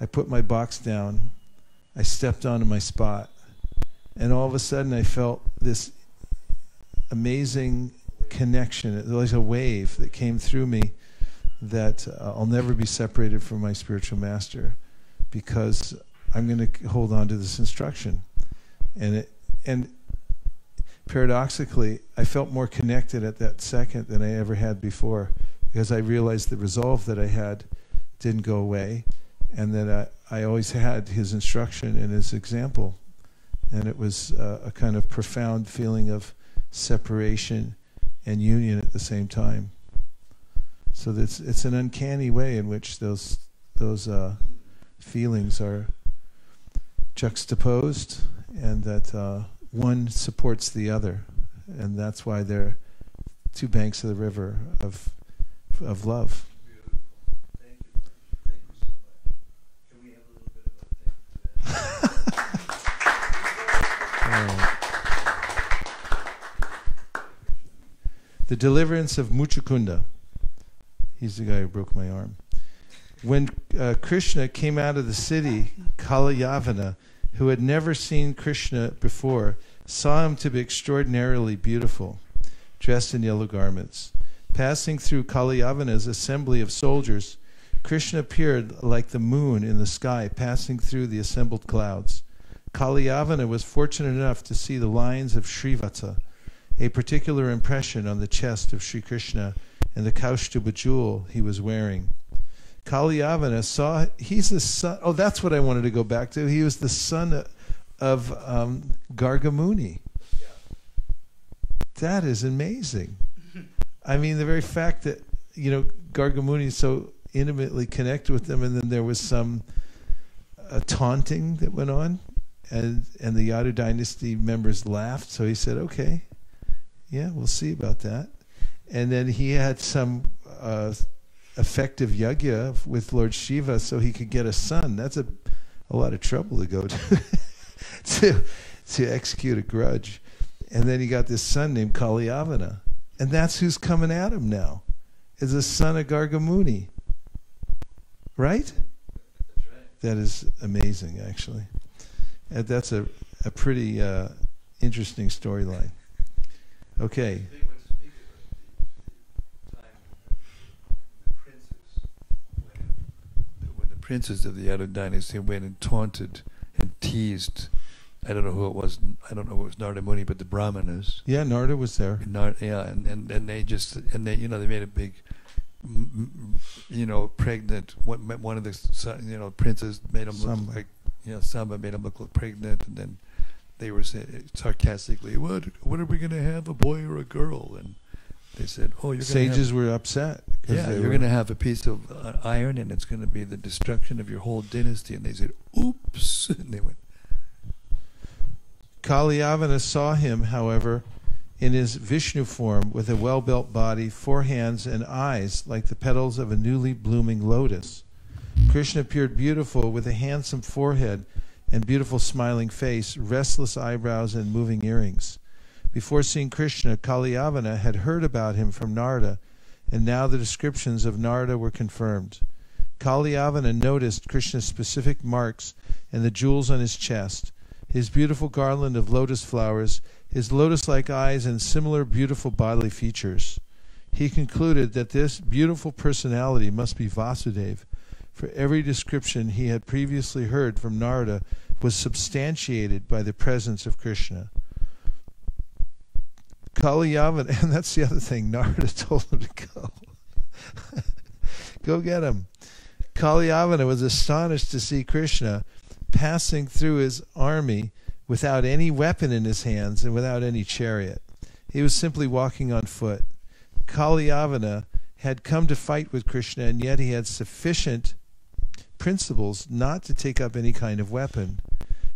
I put my box down, I stepped onto my spot, and all of a sudden I felt this amazing connection. Was a wave that came through me that uh, I'll never be separated from my spiritual master because I'm going to hold on to this instruction. And it, and paradoxically, I felt more connected at that second than I ever had before because I realized the resolve that I had didn't go away and that I, I always had his instruction and his example. And it was uh, a kind of profound feeling of separation and union at the same time. So it's it's an uncanny way in which those those uh, feelings are juxtaposed, and that uh, one supports the other, and that's why they're two banks of the river of of love. the deliverance of Muchukunda. He's the guy who broke my arm. When uh, Krishna came out of the city, Kalayavana, who had never seen Krishna before, saw him to be extraordinarily beautiful, dressed in yellow garments. Passing through Kalayavana's assembly of soldiers, Krishna appeared like the moon in the sky, passing through the assembled clouds. Kalyavana was fortunate enough to see the lines of Srivatsa, a particular impression on the chest of Sri Krishna and the Kaustubha jewel he was wearing. Kalyavana saw, he's the son, oh, that's what I wanted to go back to. He was the son of um, Gargamuni. That is amazing. I mean, the very fact that, you know, Gargamuni so intimately connected with them, and then there was some uh, taunting that went on, and, and the Yadu dynasty members laughed, so he said, okay, yeah, we'll see about that and then he had some uh, effective yajna with Lord Shiva so he could get a son. That's a a lot of trouble to go to to to execute a grudge. And then he got this son named Kalyavana. And that's who's coming at him now. Is the son of Gargamuni. Right? That's right. That is amazing actually. And that's a a pretty uh, interesting storyline. Okay. Princes of the Yadu dynasty went and taunted and teased. I don't know who it was. I don't know if it was Narada Muni, but the Brahmanas. Yeah, Narda was there. Narada, yeah, and, and, and they just and they you know they made a big, you know, pregnant. One of the you know princes made them look like you know Samba made them look pregnant, and then they were saying sarcastically, "What what are we going to have, a boy or a girl?" And they said, "Oh, you're sages have, were upset. Yeah, you're going to have a piece of uh, iron, and it's going to be the destruction of your whole dynasty." And they said, "Oops!" and they went. Kalyavana saw him, however, in his Vishnu form, with a well-built body, four hands, and eyes like the petals of a newly blooming lotus. Krishna appeared beautiful, with a handsome forehead and beautiful smiling face, restless eyebrows, and moving earrings. Before seeing Krishna, Kalyavana had heard about him from Narada, and now the descriptions of Narada were confirmed. Kalyavana noticed Krishna's specific marks and the jewels on his chest, his beautiful garland of lotus flowers, his lotus like eyes, and similar beautiful bodily features. He concluded that this beautiful personality must be Vasudeva, for every description he had previously heard from Narada was substantiated by the presence of Krishna. Kalyavana, and that's the other thing. Narada told him to go. go get him. Kalyavana was astonished to see Krishna passing through his army without any weapon in his hands and without any chariot. He was simply walking on foot. Kalyavana had come to fight with Krishna, and yet he had sufficient principles not to take up any kind of weapon.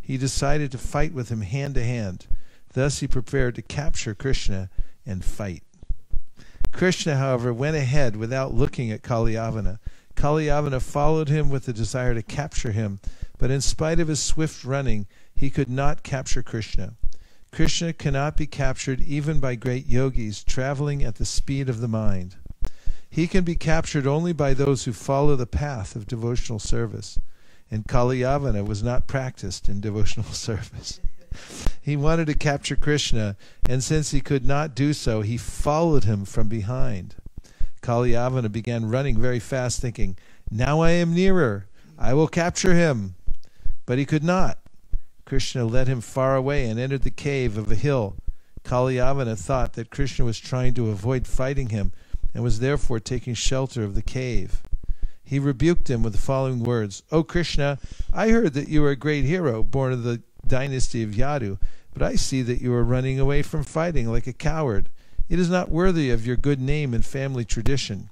He decided to fight with him hand to hand. Thus he prepared to capture Krishna and fight. Krishna, however, went ahead without looking at Kalyavana. Kalyavana followed him with the desire to capture him, but in spite of his swift running, he could not capture Krishna. Krishna cannot be captured even by great yogis traveling at the speed of the mind. He can be captured only by those who follow the path of devotional service. And Kalyavana was not practiced in devotional service. He wanted to capture Krishna, and since he could not do so, he followed him from behind. Kalyavana began running very fast, thinking, Now I am nearer. I will capture him. But he could not. Krishna led him far away and entered the cave of a hill. Kalyavana thought that Krishna was trying to avoid fighting him and was therefore taking shelter of the cave. He rebuked him with the following words O Krishna, I heard that you are a great hero, born of the dynasty of Yadu, but I see that you are running away from fighting like a coward. It is not worthy of your good name and family tradition.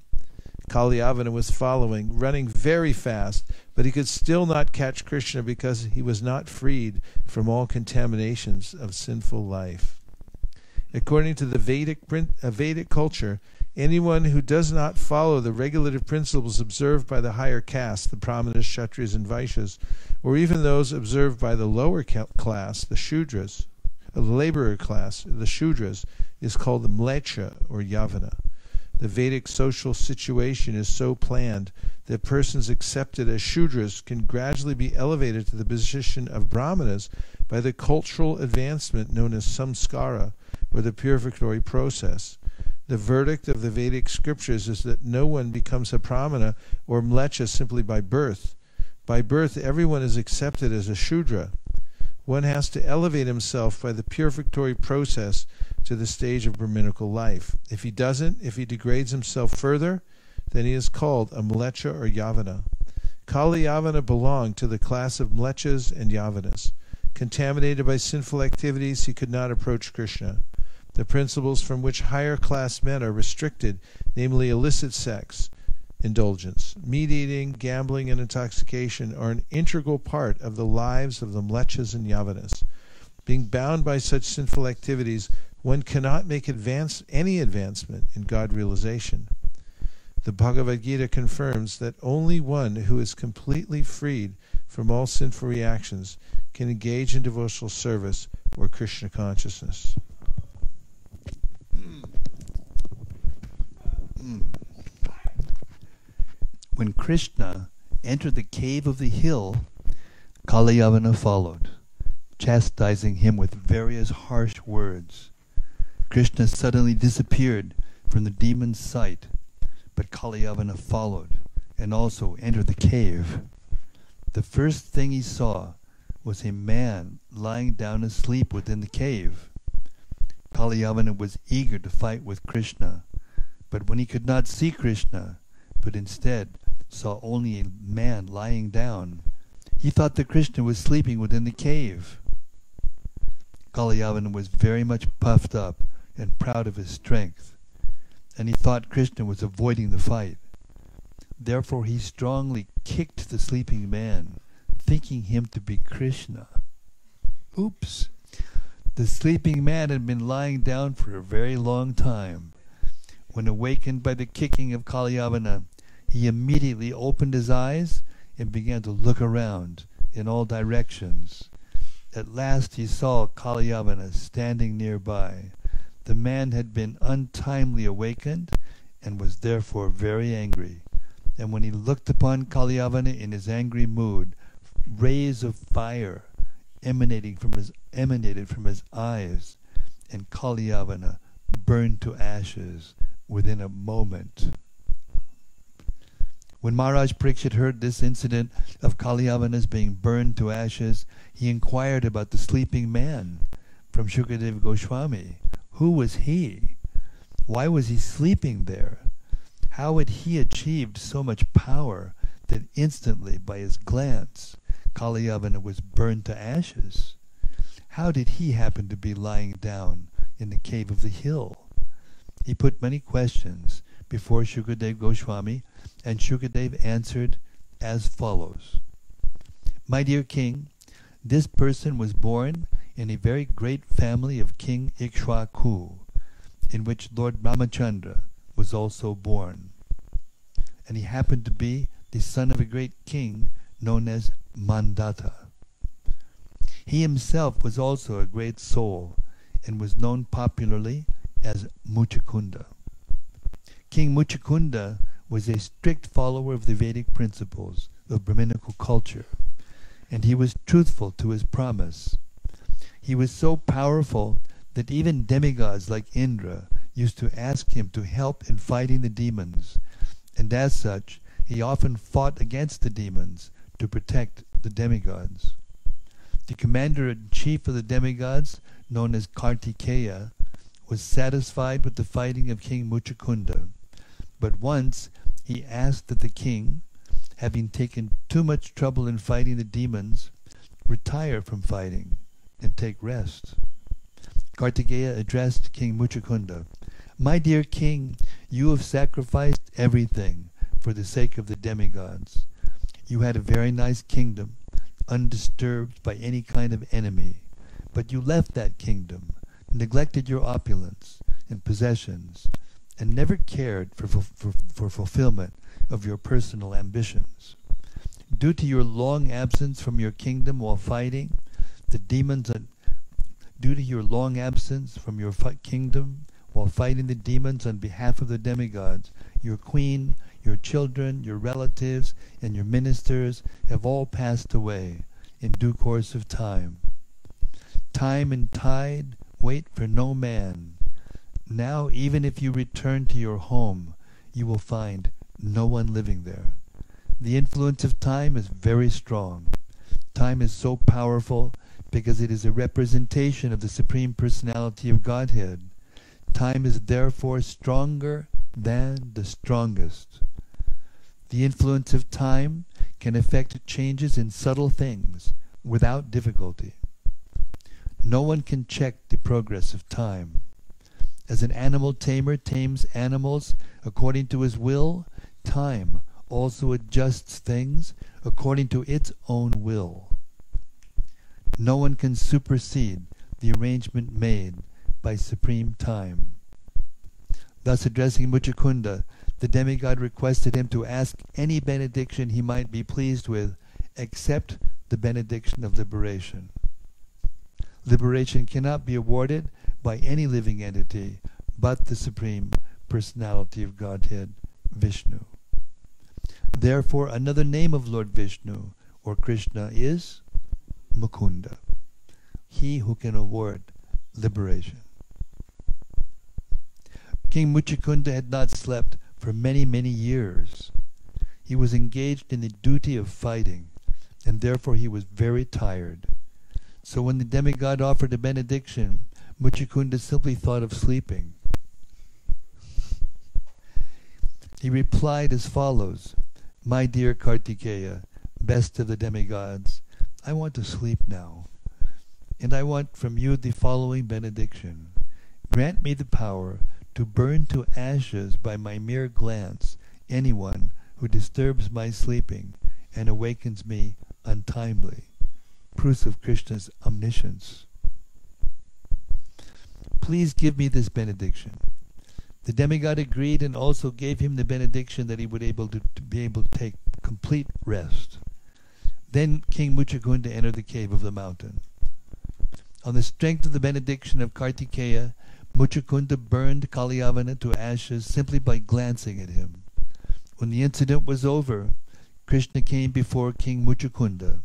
Kalyavana was following, running very fast, but he could still not catch Krishna because he was not freed from all contaminations of sinful life. According to the Vedic, uh, Vedic culture, anyone who does not follow the regulative principles observed by the higher caste, the Brahmanas, Kshatriyas, and Vaishyas, or even those observed by the lower class, the Shudras, uh, the laborer class, the Shudras, is called the Mlecha or Yavana. The Vedic social situation is so planned that persons accepted as Shudras can gradually be elevated to the position of Brahmanas by the cultural advancement known as samskara, or the purificatory process. The verdict of the Vedic scriptures is that no one becomes a Brahmana or Mlecha simply by birth. By birth, everyone is accepted as a Shudra. One has to elevate himself by the purificatory process to the stage of Brahminical life. If he doesn't, if he degrades himself further, then he is called a Mlecha or Yavana. Kali Yavana belonged to the class of Mlechas and Yavanas. Contaminated by sinful activities, he could not approach Krishna. The principles from which higher class men are restricted, namely illicit sex, indulgence. Meat eating, gambling, and intoxication are an integral part of the lives of the Mlechas and Yavanas. Being bound by such sinful activities, one cannot make advance any advancement in God realization. The Bhagavad Gita confirms that only one who is completely freed from all sinful reactions can engage in devotional service or Krishna consciousness. When Krishna entered the cave of the hill, Kalyavana followed, chastising him with various harsh words. Krishna suddenly disappeared from the demon's sight, but Kalyavana followed and also entered the cave. The first thing he saw was a man lying down asleep within the cave. Kalyavana was eager to fight with Krishna, but when he could not see Krishna, but instead saw only a man lying down. He thought that Krishna was sleeping within the cave. Kalyavana was very much puffed up and proud of his strength, and he thought Krishna was avoiding the fight. Therefore he strongly kicked the sleeping man, thinking him to be Krishna. Oops! The sleeping man had been lying down for a very long time. When awakened by the kicking of Kalyavana, he immediately opened his eyes and began to look around in all directions. At last he saw Kalyavana standing nearby. The man had been untimely awakened and was therefore very angry. And when he looked upon Kalyavana in his angry mood, rays of fire emanating from his emanated from his eyes, and Kalyavana burned to ashes within a moment. When Maharaj Pariksit heard this incident of Kalyavana's being burned to ashes, he inquired about the sleeping man from Shukadev Goswami. Who was he? Why was he sleeping there? How had he achieved so much power that instantly, by his glance, Kalyavana was burned to ashes. How did he happen to be lying down in the cave of the hill? He put many questions before Shukadev Goswami, and Shukadev answered as follows. My dear king, this person was born in a very great family of King Ikshwaku, in which Lord Ramachandra was also born. And he happened to be the son of a great king known as Mandata. He himself was also a great soul and was known popularly as Muchukunda. King Muchukunda was a strict follower of the Vedic principles of Brahminical culture, and he was truthful to his promise. He was so powerful that even demigods like Indra used to ask him to help in fighting the demons, and as such, he often fought against the demons to protect the demigods. The commander-in-chief of the demigods, known as Kartikeya, was satisfied with the fighting of King Muchukunda, but once he asked that the king, having taken too much trouble in fighting the demons, retire from fighting and take rest. Kartikeya addressed King Muchukunda, My dear king, you have sacrificed everything for the sake of the demigods. You had a very nice kingdom, undisturbed by any kind of enemy, but you left that kingdom, neglected your opulence and possessions, and never cared for, for, for fulfillment of your personal ambitions. Due to your long absence from your kingdom while fighting, the demons due to your long absence from your kingdom while fighting the demons on behalf of the demigods, your queen, your children, your relatives, and your ministers have all passed away in due course of time. Time and tide wait for no man. Now, even if you return to your home, you will find no one living there. The influence of time is very strong. Time is so powerful because it is a representation of the Supreme Personality of Godhead. Time is therefore stronger than the strongest. The influence of time can affect changes in subtle things without difficulty. No one can check the progress of time. As an animal tamer tames animals according to his will, time also adjusts things according to its own will. No one can supersede the arrangement made by supreme time. Thus addressing Muchukunda, the demigod requested him to ask any benediction he might be pleased with, except the benediction of liberation. Liberation cannot be awarded by any living entity but the Supreme Personality of Godhead, Vishnu. Therefore, another name of Lord Vishnu, or Krishna, is Mukunda, he who can award liberation. King Muchukunda had not slept for many, many years. He was engaged in the duty of fighting, and therefore he was very tired. So when the demigod offered a benediction, Muchukunda simply thought of sleeping. He replied as follows, My dear Kartikeya, best of the demigods, I want to sleep now. And I want from you the following benediction. Grant me the power to burn to ashes by my mere glance anyone who disturbs my sleeping and awakens me untimely. Proofs of Krishna's omniscience. Please give me this benediction. The demigod agreed and also gave him the benediction that he would able to, to be able to take complete rest. Then King Muchukunda entered the cave of the mountain. On the strength of the benediction of Kartikeya, Muchukunda burned Kalyavana to ashes simply by glancing at him. When the incident was over, Krishna came before King Muchukunda.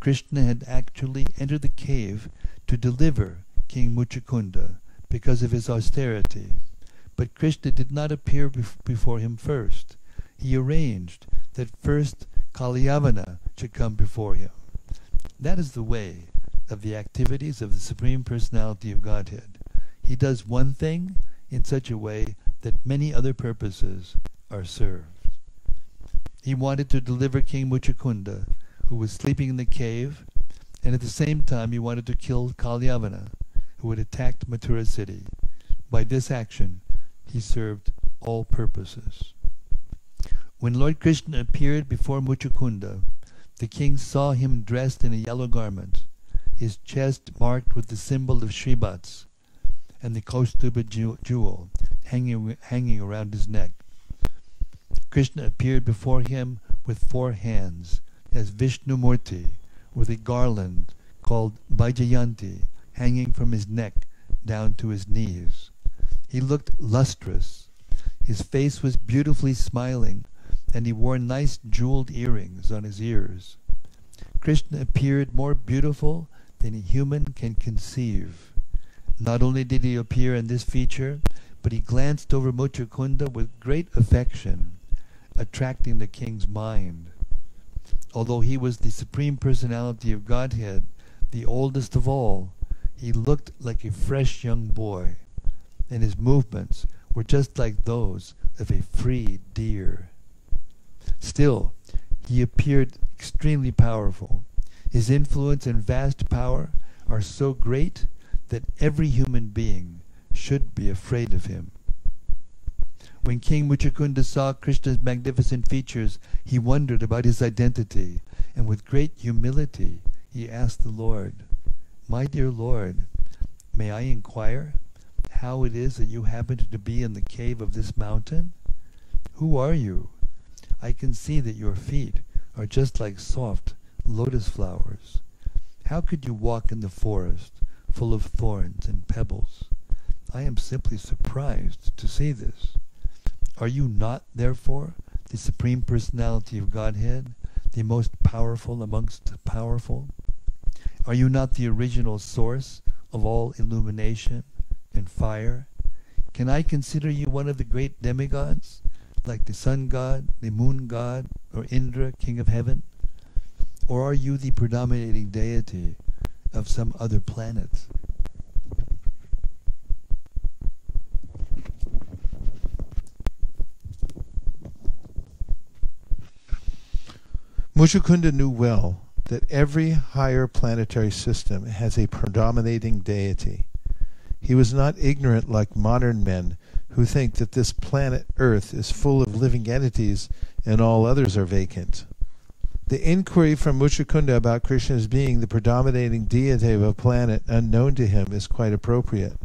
Krishna had actually entered the cave to deliver King Muchukunda because of his austerity. But Krishna did not appear bef before him first. He arranged that first Kalyavana should come before him. That is the way of the activities of the Supreme Personality of Godhead. He does one thing in such a way that many other purposes are served. He wanted to deliver King Muchukunda, who was sleeping in the cave, and at the same time he wanted to kill Kalyavana, who had attacked Mathura city. By this action, he served all purposes. When Lord Krishna appeared before Muchukunda, the king saw him dressed in a yellow garment, his chest marked with the symbol of Shrivats, and the Kaustubha jewel hanging, hanging around his neck. Krishna appeared before him with four hands as Vishnumurti, with a garland called Vaijayanti hanging from his neck down to his knees. He looked lustrous. His face was beautifully smiling, and he wore nice jeweled earrings on his ears. Krishna appeared more beautiful than a human can conceive. Not only did he appear in this feature, but he glanced over Muchukunda with great affection, attracting the king's mind. Although he was the Supreme Personality of Godhead, the oldest of all, he looked like a fresh young boy, and his movements were just like those of a free deer. Still, he appeared extremely powerful. His influence and vast power are so great that every human being should be afraid of him. When King Muchukunda saw Krishna's magnificent features, he wondered about his identity, and with great humility he asked the Lord, My dear Lord, may I inquire how it is that you happen to be in the cave of this mountain? Who are you? I can see that your feet are just like soft lotus flowers. How could you walk in the forest full of thorns and pebbles? I am simply surprised to see this. Are you not, therefore, the Supreme Personality of Godhead, the most powerful amongst the powerful? Are you not the original source of all illumination and fire? Can I consider you one of the great demigods? like the sun god, the moon god, or Indra, king of heaven? Or are you the predominating deity of some other planet? Muchukunda knew well that every higher planetary system has a predominating deity. He was not ignorant like modern men who think that this planet Earth is full of living entities and all others are vacant. The inquiry from Muchukunda about Krishna's being the predominating deity of a planet unknown to him is quite appropriate.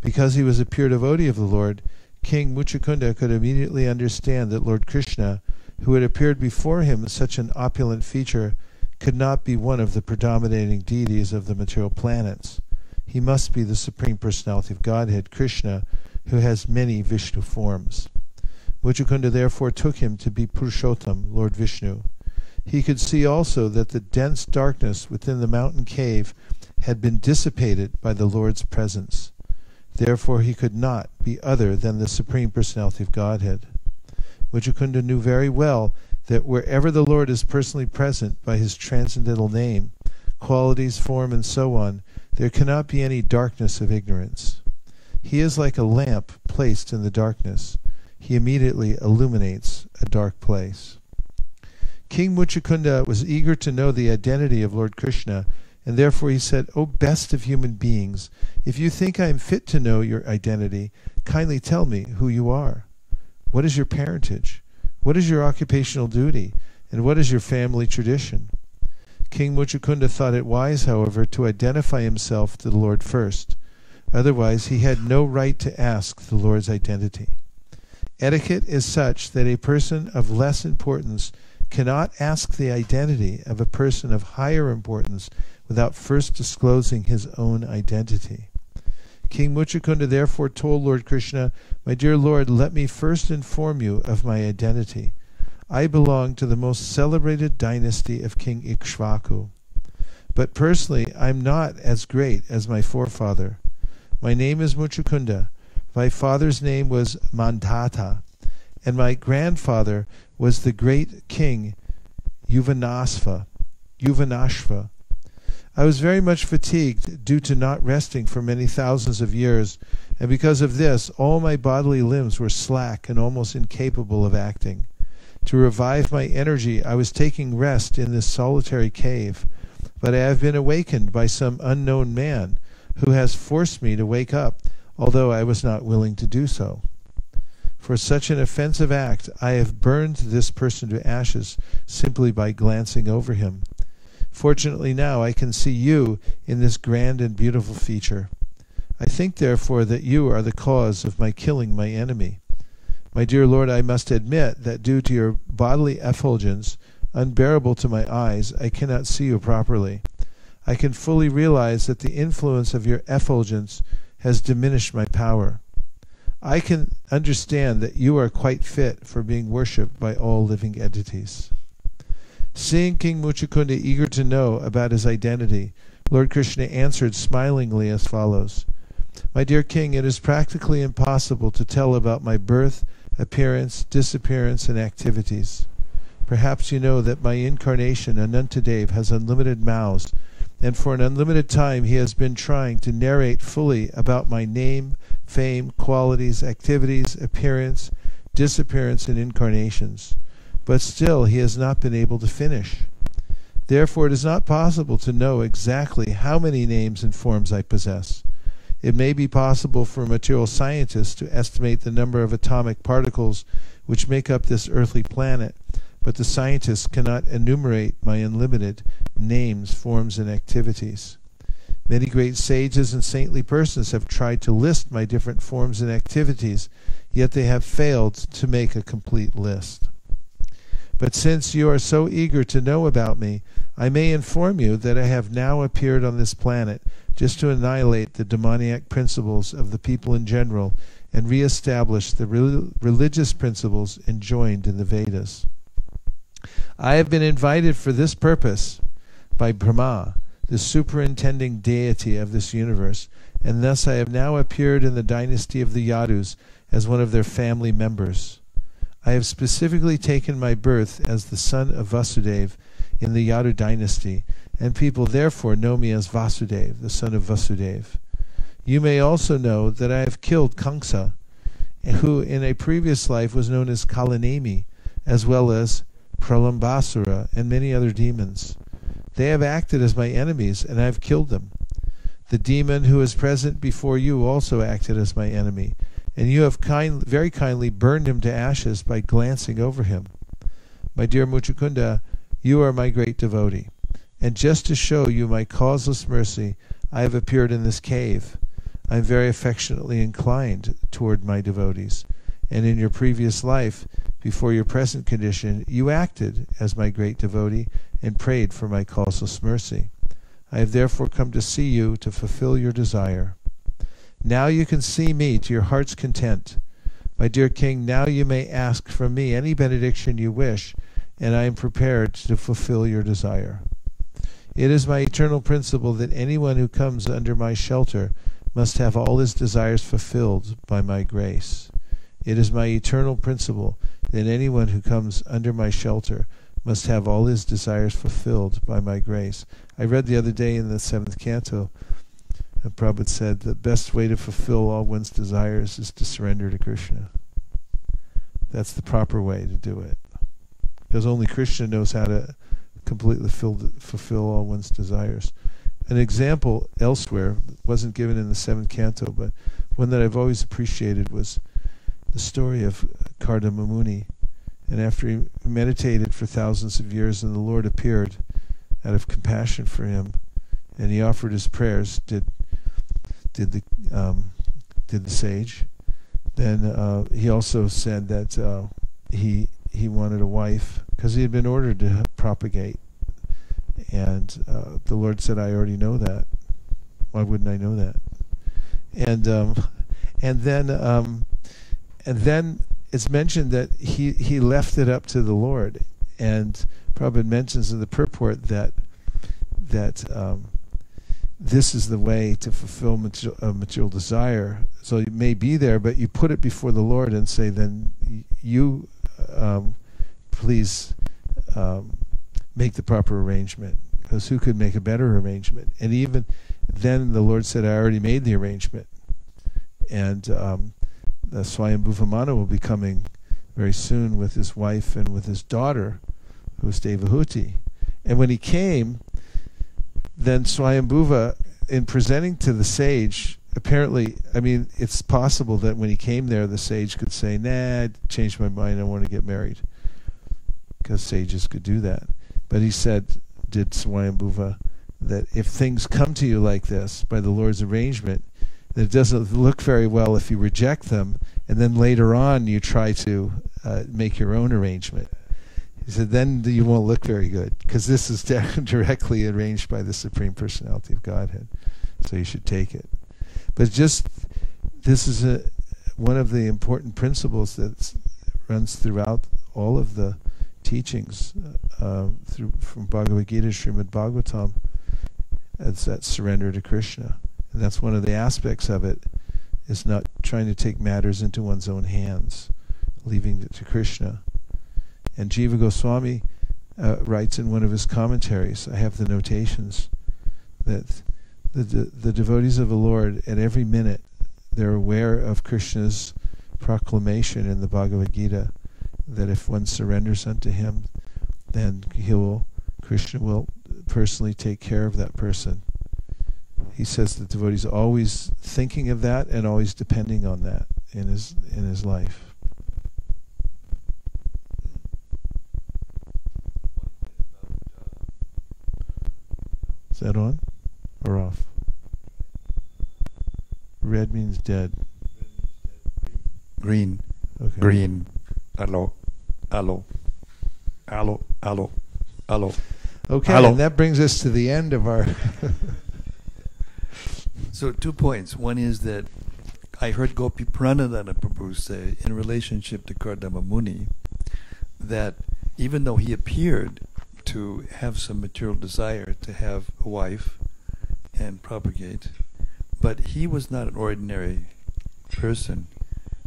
Because he was a pure devotee of the Lord, King Muchukunda could immediately understand that Lord Krishna, who had appeared before him in such an opulent feature, could not be one of the predominating deities of the material planets. He must be the Supreme Personality of Godhead, Krishna, who has many Vishnu forms. Muchukunda therefore took him to be Purushottam, Lord Vishnu. He could see also that the dense darkness within the mountain cave had been dissipated by the Lord's presence. Therefore he could not be other than the Supreme Personality of Godhead. Muchukunda knew very well that wherever the Lord is personally present by his transcendental name, qualities, form, and so on, there cannot be any darkness of ignorance. He is like a lamp placed in the darkness. He immediately illuminates a dark place. King Muchukunda was eager to know the identity of Lord Krishna, and therefore he said, O best of human beings, if you think I am fit to know your identity, kindly tell me who you are. What is your parentage? What is your occupational duty? And what is your family tradition? King Muchukunda thought it wise, however, to identify himself to the Lord first. Otherwise, he had no right to ask the Lord's identity. Etiquette is such that a person of less importance cannot ask the identity of a person of higher importance without first disclosing his own identity. King Muchukunda therefore told Lord Krishna, My dear Lord, let me first inform you of my identity. I belong to the most celebrated dynasty of King Ikshvaku. But personally, I'm not as great as my forefather. My name is Muchukunda. My father's name was Mandata, and my grandfather was the great king Yuvanasva. Yuvanashva. I was very much fatigued due to not resting for many thousands of years, and because of this, all my bodily limbs were slack and almost incapable of acting. To revive my energy, I was taking rest in this solitary cave, but I have been awakened by some unknown man who has forced me to wake up, although I was not willing to do so. For such an offensive act, I have burned this person to ashes simply by glancing over him. Fortunately, now I can see you in this grand and beautiful feature. I think, therefore, that you are the cause of my killing my enemy. My dear Lord, I must admit that due to your bodily effulgence, unbearable to my eyes, I cannot see you properly. I can fully realize that the influence of your effulgence has diminished my power. I can understand that you are quite fit for being worshipped by all living entities. Seeing King Muchukunda eager to know about his identity, Lord Krishna answered smilingly as follows My dear King, it is practically impossible to tell about my birth, appearance, disappearance, and activities. Perhaps you know that my incarnation, Anantadev, has unlimited mouths, and for an unlimited time he has been trying to narrate fully about my name, fame, qualities, activities, appearance, disappearance, and incarnations. But still he has not been able to finish. Therefore, it is not possible to know exactly how many names and forms I possess. It may be possible for a material scientist to estimate the number of atomic particles which make up this earthly planet, but the scientists cannot enumerate my unlimited names, forms, and activities. Many great sages and saintly persons have tried to list my different forms and activities, yet they have failed to make a complete list. But since you are so eager to know about me, I may inform you that I have now appeared on this planet just to annihilate the demoniac principles of the people in general and re-establish the re- religious principles enjoined in the Vedas. I have been invited for this purpose by Brahma, the superintending deity of this universe, and thus I have now appeared in the dynasty of the Yadus as one of their family members. I have specifically taken my birth as the son of Vasudev in the Yadu dynasty, and people therefore know me as Vasudev, the son of Vasudev. You may also know that I have killed Kamsa, who in a previous life was known as Kalanemi, as well as Pralambasura and many other demons. They have acted as my enemies, and I have killed them. The demon who is present before you also acted as my enemy, and you have kind, very kindly burned him to ashes by glancing over him. My dear Muchukunda, you are my great devotee, and just to show you my causeless mercy, I have appeared in this cave. I am very affectionately inclined toward my devotees, and in your previous life, before your present condition, you acted as my great devotee and prayed for my causeless mercy. I have therefore come to see you to fulfill your desire. Now you can see me to your heart's content. My dear King, now you may ask from me any benediction you wish, and I am prepared to fulfill your desire. It is my eternal principle that anyone who comes under my shelter must have all his desires fulfilled by my grace. It is my eternal principle that anyone who comes under my shelter must have all his desires fulfilled by my grace. I read the other day in the seventh canto, uh, Prabhupada said the best way to fulfill all one's desires is to surrender to Krishna. That's the proper way to do it. Because only Krishna knows how to completely fill, fulfill all one's desires. An example elsewhere wasn't given in the seventh canto, but one that I've always appreciated was the story of Kardama Muni and after he meditated for thousands of years, and the Lord appeared out of compassion for him, and he offered his prayers, did did the um, did the sage. Then uh, he also said that uh, he he wanted a wife because he had been ordered to propagate, and uh, the Lord said, "I already know that. Why wouldn't I know that?" And um, and then um, and then it's mentioned that he, he left it up to the Lord. And Prabhupada mentions in the purport that that um, this is the way to fulfill material, uh, material desire. So it may be there, but you put it before the Lord and say, then you um, please um, make the proper arrangement. Because who could make a better arrangement? And even then, the Lord said, I already made the arrangement. And um, the Swayambhuva Manu will be coming very soon with his wife and with his daughter, who's Devahuti. And when he came, then Swayambhuva, in presenting to the sage, apparently, I mean, it's possible that when he came there, the sage could say, Nah, I changed my mind, I want to get married. Because sages could do that. But he said, did Swayambhuva, that if things come to you like this by the Lord's arrangement, that it doesn't look very well if you reject them, and then later on you try to uh, make your own arrangement. He said, then you won't look very good, because this is directly arranged by the Supreme Personality of Godhead. So you should take it. But just, this is a, one of the important principles that runs throughout all of the teachings uh, through, from Bhagavad Gita, Srimad Bhagavatam. It's that surrender to Krishna. And that's one of the aspects of it, is not trying to take matters into one's own hands, leaving it to Krishna. And Jiva Goswami uh, writes in one of his commentaries, I have the notations, that the, the, the devotees of the Lord, at every minute, they're aware of Krishna's proclamation in the Bhagavad Gita that if one surrenders unto him, then he will, Krishna will personally take care of that person. He says the devotee is always thinking of that and always depending on that in his in his life. Is that on or off? Red means dead. Green. Okay. Green. Hello. Hello. Hello. Hello. Hello. Okay, Hello. and that brings us to the end of our. So two points. One is that I heard Gopiparanadhana Prabhu say uh, in relationship to Kardama Muni that even though he appeared to have some material desire to have a wife and propagate, but he was not an ordinary person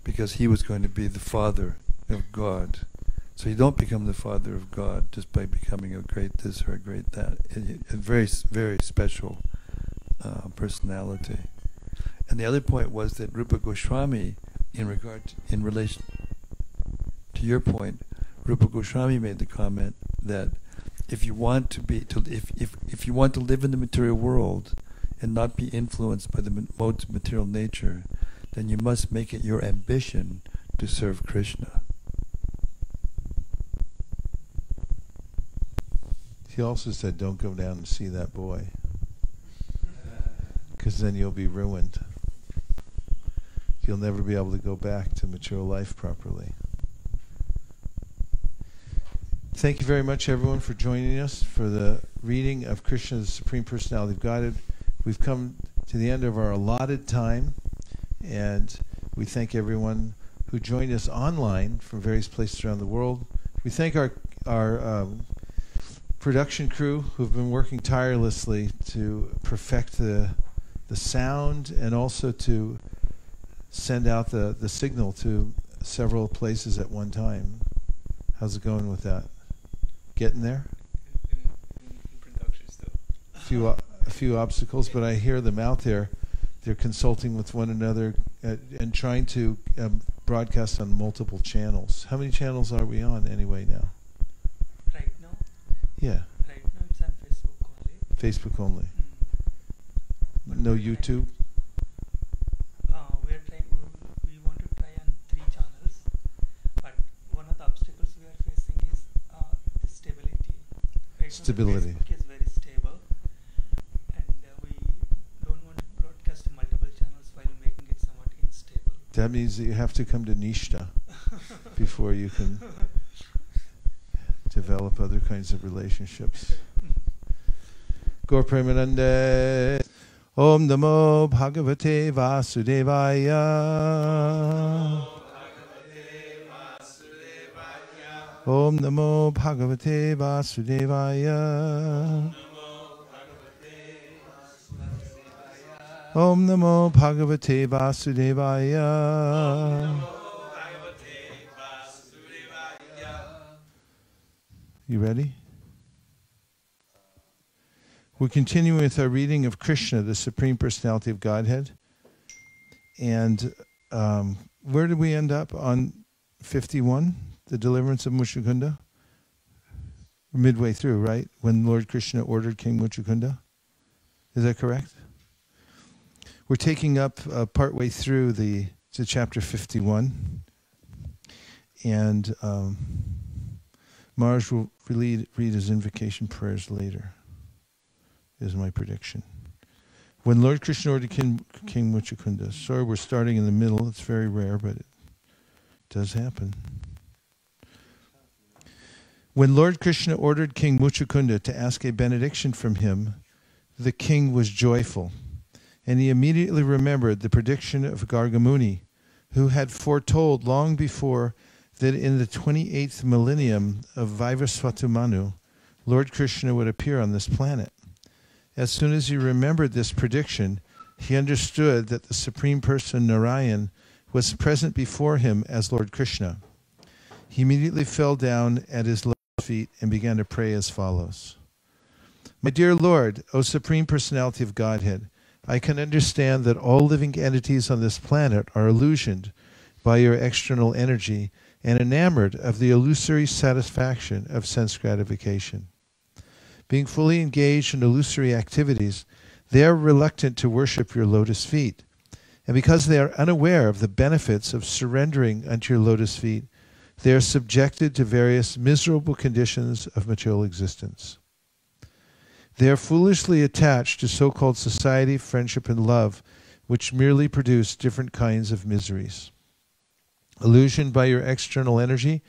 because he was going to be the father of God. So you don't become the father of God just by becoming a great this or a great that. A very, very special uh, personality. And the other point was that Rupa Goswami, in regard to, in relation to your point, Rupa Goswami made the comment that if you want to be to if if if you want to live in the material world and not be influenced by the modes of material nature, then you must make it your ambition to serve Krishna. he also said, "Don't go down and see that boy, because then you'll be ruined. You'll never be able to go back to mature life properly." Thank you very much, everyone, for joining us for the reading of Krishna's Supreme Personality of Godhead. We've come to the end of our allotted time, and we thank everyone who joined us online from various places around the world. We thank our our um, production crew who've been working tirelessly to perfect the the sound and also to send out the, the signal to several places at one time. How's it going with that? Getting there? A few a few obstacles, but I hear them out there. They're consulting with one another uh, and trying to um, broadcast on multiple channels. How many channels are we on anyway now? Right now, Yeah, right now it's on Facebook only. Facebook only. No YouTube. Uh, we're trying. We, we want to try on three channels, but one of the obstacles we are facing is uh, the stability. Right now the Stability. Facebook is very stable, and uh, we don't want to broadcast to multiple channels while making it somewhat unstable. That means that you have to come to Nishta before you can develop other kinds of relationships. Gaur Premanande. Om Namo Bhagavate Vasudevaya. Om Namo Bhagavate Vasudevaya. Om Namo Bhagavate Vasudevaya. You ready? We're continuing with our reading of Krishna, the Supreme Personality of Godhead. And um, where did we end up? On 51, the deliverance of Muchukunda? Midway through, right? When Lord Krishna ordered King Muchukunda? Is that correct? We're taking up uh, partway through the to chapter 51. And um, Mars will read, read his invocation prayers later, is my prediction. When Lord Krishna ordered King, King Muchukunda, sorry we're starting in the middle, it's very rare, but it does happen. When Lord Krishna ordered King Muchukunda to ask a benediction from him, the king was joyful, and he immediately remembered the prediction of Gargamuni, who had foretold long before that in the 28th millennium of Vivasvata Manu, Lord Krishna would appear on this planet. As soon as he remembered this prediction, he understood that the Supreme Person Narayan was present before him as Lord Krishna. He immediately fell down at his feet and began to pray as follows My dear Lord, O Supreme Personality of Godhead, I can understand that all living entities on this planet are illusioned by your external energy and enamored of the illusory satisfaction of sense gratification. Being fully engaged in illusory activities, they are reluctant to worship your lotus feet. And because they are unaware of the benefits of surrendering unto your lotus feet, they are subjected to various miserable conditions of material existence. They are foolishly attached to so called society, friendship, and love, which merely produce different kinds of miseries. Illusioned by your external energy,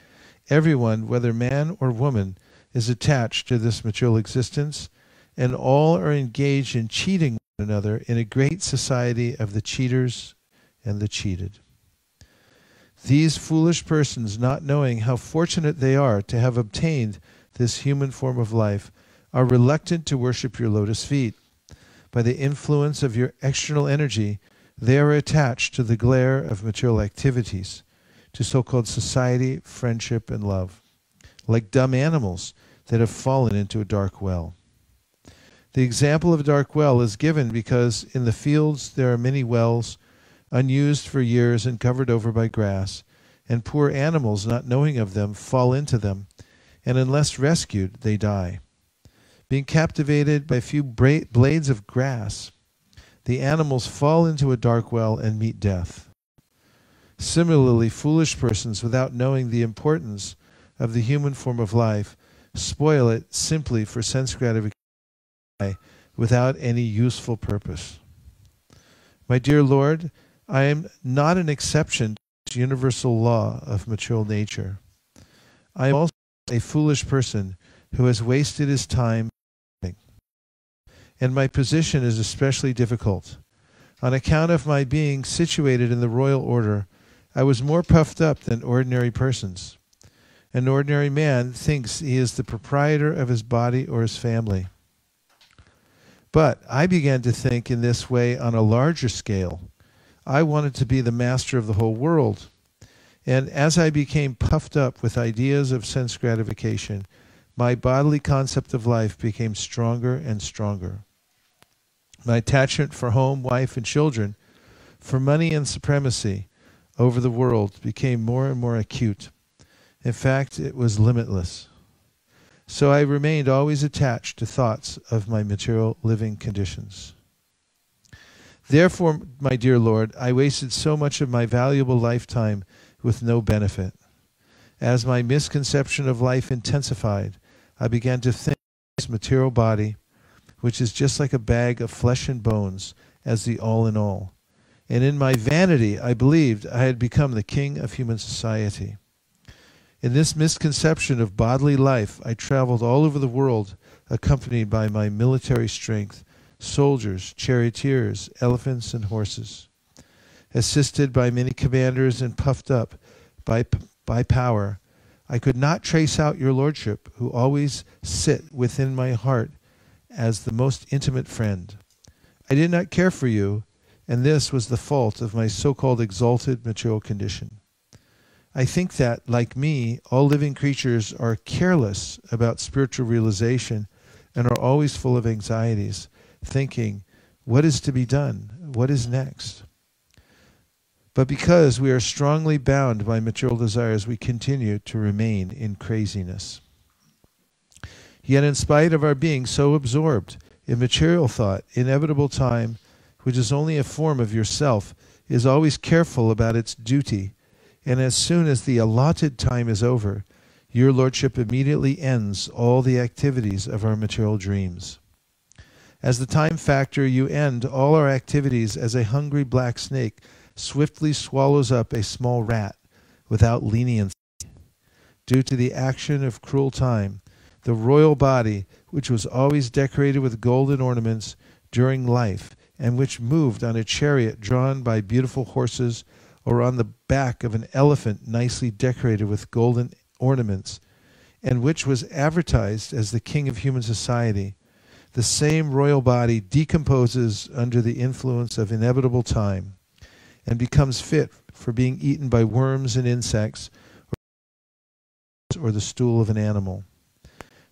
everyone, whether man or woman, is attached to this material existence, and all are engaged in cheating one another in a great society of the cheaters and the cheated. These foolish persons, not knowing how fortunate they are to have obtained this human form of life, are reluctant to worship your lotus feet. By the influence of your external energy, they are attached to the glare of material activities to so called society, friendship, and love, like dumb animals that have fallen into a dark well. The example of a dark well is given because in the fields there are many wells, unused for years and covered over by grass, and poor animals, not knowing of them, fall into them, and unless rescued, they die. Being captivated by a few blades of grass, the animals fall into a dark well and meet death. Similarly, foolish persons, without knowing the importance of the human form of life, spoil it simply for sense gratification without any useful purpose. My dear Lord, I am not an exception to this universal law of material nature. I am also a foolish person who has wasted his time and my position is especially difficult. On account of my being situated in the royal order, I was more puffed up than ordinary persons. An ordinary man thinks he is the proprietor of his body or his family. But I began to think in this way on a larger scale. I wanted to be the master of the whole world. And as I became puffed up with ideas of sense gratification, my bodily concept of life became stronger and stronger. My attachment for home, wife, and children, for money and supremacy, over the world became more and more acute. In fact, it was limitless. So I remained always attached to thoughts of my material living conditions. Therefore, my dear Lord, I wasted so much of my valuable lifetime with no benefit. As my misconception of life intensified, I began to think this material body, which is just like a bag of flesh and bones, as the all in all and in my vanity I believed I had become the king of human society. In this misconception of bodily life, I traveled all over the world, accompanied by my military strength, soldiers, charioteers, elephants, and horses. Assisted by many commanders and puffed up by, by power, I could not trace out your lordship, who always sit within my heart as the most intimate friend. I did not care for you, and this was the fault of my so called exalted material condition. I think that, like me, all living creatures are careless about spiritual realization and are always full of anxieties, thinking, what is to be done? What is next? But because we are strongly bound by material desires, we continue to remain in craziness. Yet, in spite of our being so absorbed in material thought, inevitable time, which is only a form of yourself, is always careful about its duty, and as soon as the allotted time is over, your Lordship immediately ends all the activities of our material dreams. As the time factor, you end all our activities as a hungry black snake swiftly swallows up a small rat without leniency. Due to the action of cruel time, the royal body, which was always decorated with golden ornaments during life, and which moved on a chariot drawn by beautiful horses or on the back of an elephant nicely decorated with golden ornaments, and which was advertised as the king of human society, the same royal body decomposes under the influence of inevitable time and becomes fit for being eaten by worms and insects or the stool of an animal.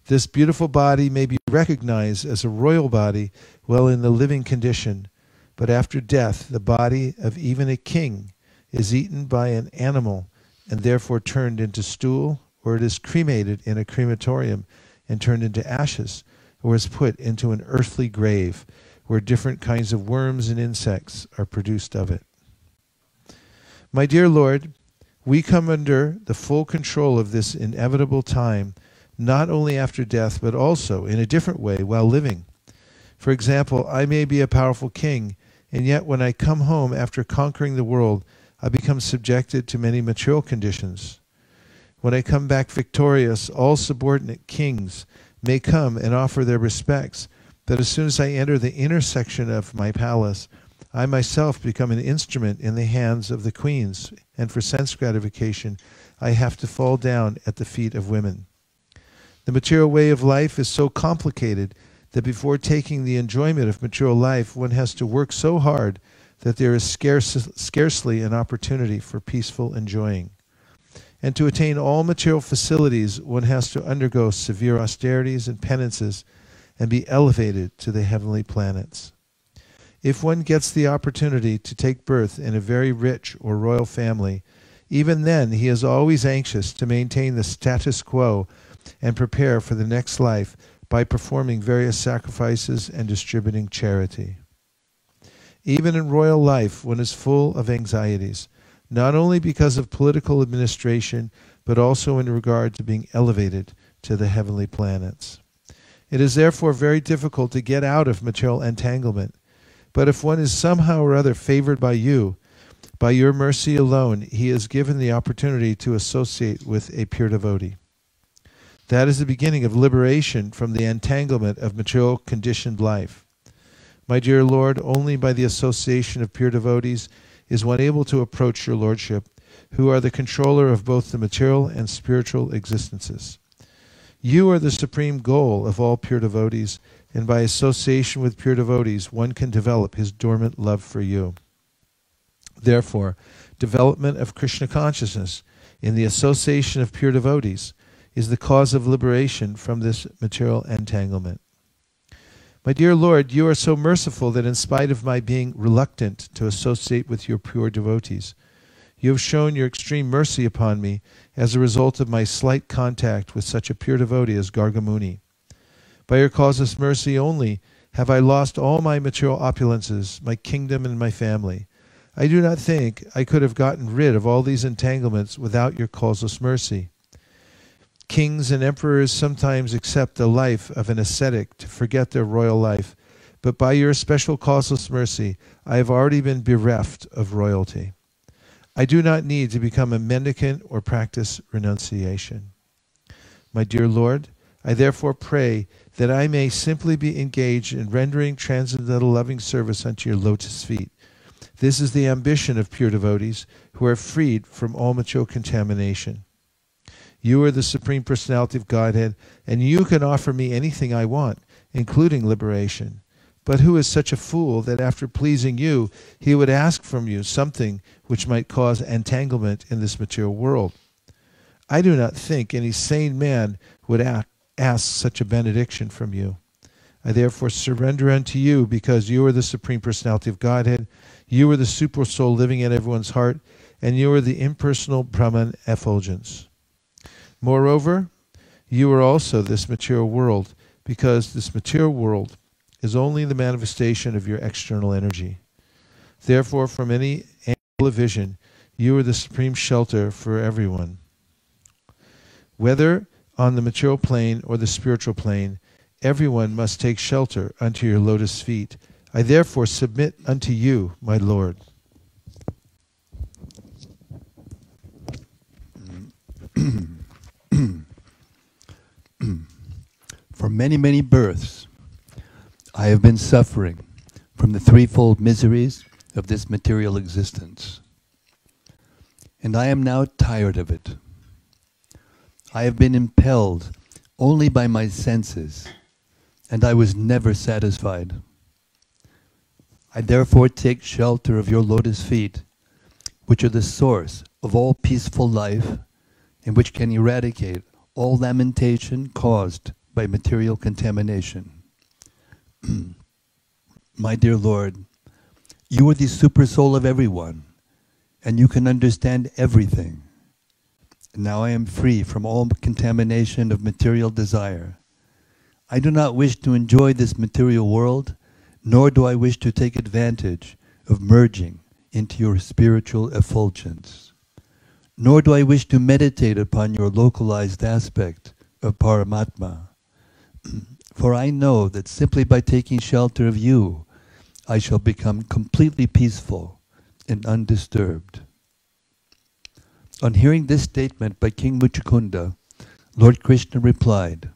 This beautiful body may be recognized as a royal body while in the living condition, but after death, the body of even a king is eaten by an animal and therefore turned into stool, or it is cremated in a crematorium and turned into ashes, or is put into an earthly grave where different kinds of worms and insects are produced of it. My dear Lord, we come under the full control of this inevitable time, not only after death, but also in a different way while living. For example, I may be a powerful king, and yet when I come home after conquering the world, I become subjected to many material conditions. When I come back victorious, all subordinate kings may come and offer their respects, but as soon as I enter the inner section of my palace, I myself become an instrument in the hands of the queens, and for sense gratification, I have to fall down at the feet of women. The material way of life is so complicated that before taking the enjoyment of material life, one has to work so hard that there is scarce, scarcely an opportunity for peaceful enjoying. And to attain all material facilities, one has to undergo severe austerities and penances and be elevated to the heavenly planets. If one gets the opportunity to take birth in a very rich or royal family, even then he is always anxious to maintain the status quo and prepare for the next life by performing various sacrifices and distributing charity. Even in royal life, one is full of anxieties, not only because of political administration, but also in regard to being elevated to the heavenly planets. It is therefore very difficult to get out of material entanglement. But if one is somehow or other favored by you, by your mercy alone, he is given the opportunity to associate with a pure devotee. That is the beginning of liberation from the entanglement of material conditioned life. My dear Lord, only by the association of pure devotees is one able to approach your Lordship, who are the controller of both the material and spiritual existences. You are the supreme goal of all pure devotees, and by association with pure devotees, one can develop his dormant love for you. Therefore, development of Krishna consciousness in the association of pure devotees is the cause of liberation from this material entanglement. My dear Lord, you are so merciful that in spite of my being reluctant to associate with your pure devotees, you have shown your extreme mercy upon me as a result of my slight contact with such a pure devotee as Gargamuni. By your causeless mercy only have I lost all my material opulences, my kingdom, and my family. I do not think I could have gotten rid of all these entanglements without your causeless mercy. Kings and emperors sometimes accept the life of an ascetic to forget their royal life, but by your special causeless mercy, I have already been bereft of royalty. I do not need to become a mendicant or practice renunciation. My dear Lord, I therefore pray that I may simply be engaged in rendering transcendental loving service unto your lotus feet. This is the ambition of pure devotees who are freed from all material contamination. You are the Supreme Personality of Godhead, and you can offer me anything I want, including liberation. But who is such a fool that after pleasing you, he would ask from you something which might cause entanglement in this material world? I do not think any sane man would ask such a benediction from you. I therefore surrender unto you because you are the Supreme Personality of Godhead. You are the super soul living in everyone's heart, and you are the impersonal Brahman effulgence. Moreover, you are also this material world, because this material world is only the manifestation of your external energy. Therefore, from any angle of vision, you are the supreme shelter for everyone. Whether on the material plane or the spiritual plane, everyone must take shelter unto your lotus feet. I therefore submit unto you, my Lord. For many, many births, I have been suffering from the threefold miseries of this material existence. And I am now tired of it. I have been impelled only by my senses, and I was never satisfied. I therefore take shelter of your lotus feet, which are the source of all peaceful life and which can eradicate all lamentation caused by material contamination. My dear Lord, you are the super soul of everyone, and you can understand everything. Now I am free from all contamination of material desire. I do not wish to enjoy this material world, nor do I wish to take advantage of merging into your spiritual effulgence. Nor do I wish to meditate upon your localized aspect of Paramatma. For I know that simply by taking shelter of you, I shall become completely peaceful and undisturbed. On hearing this statement by King Muchukunda, Lord Krishna replied,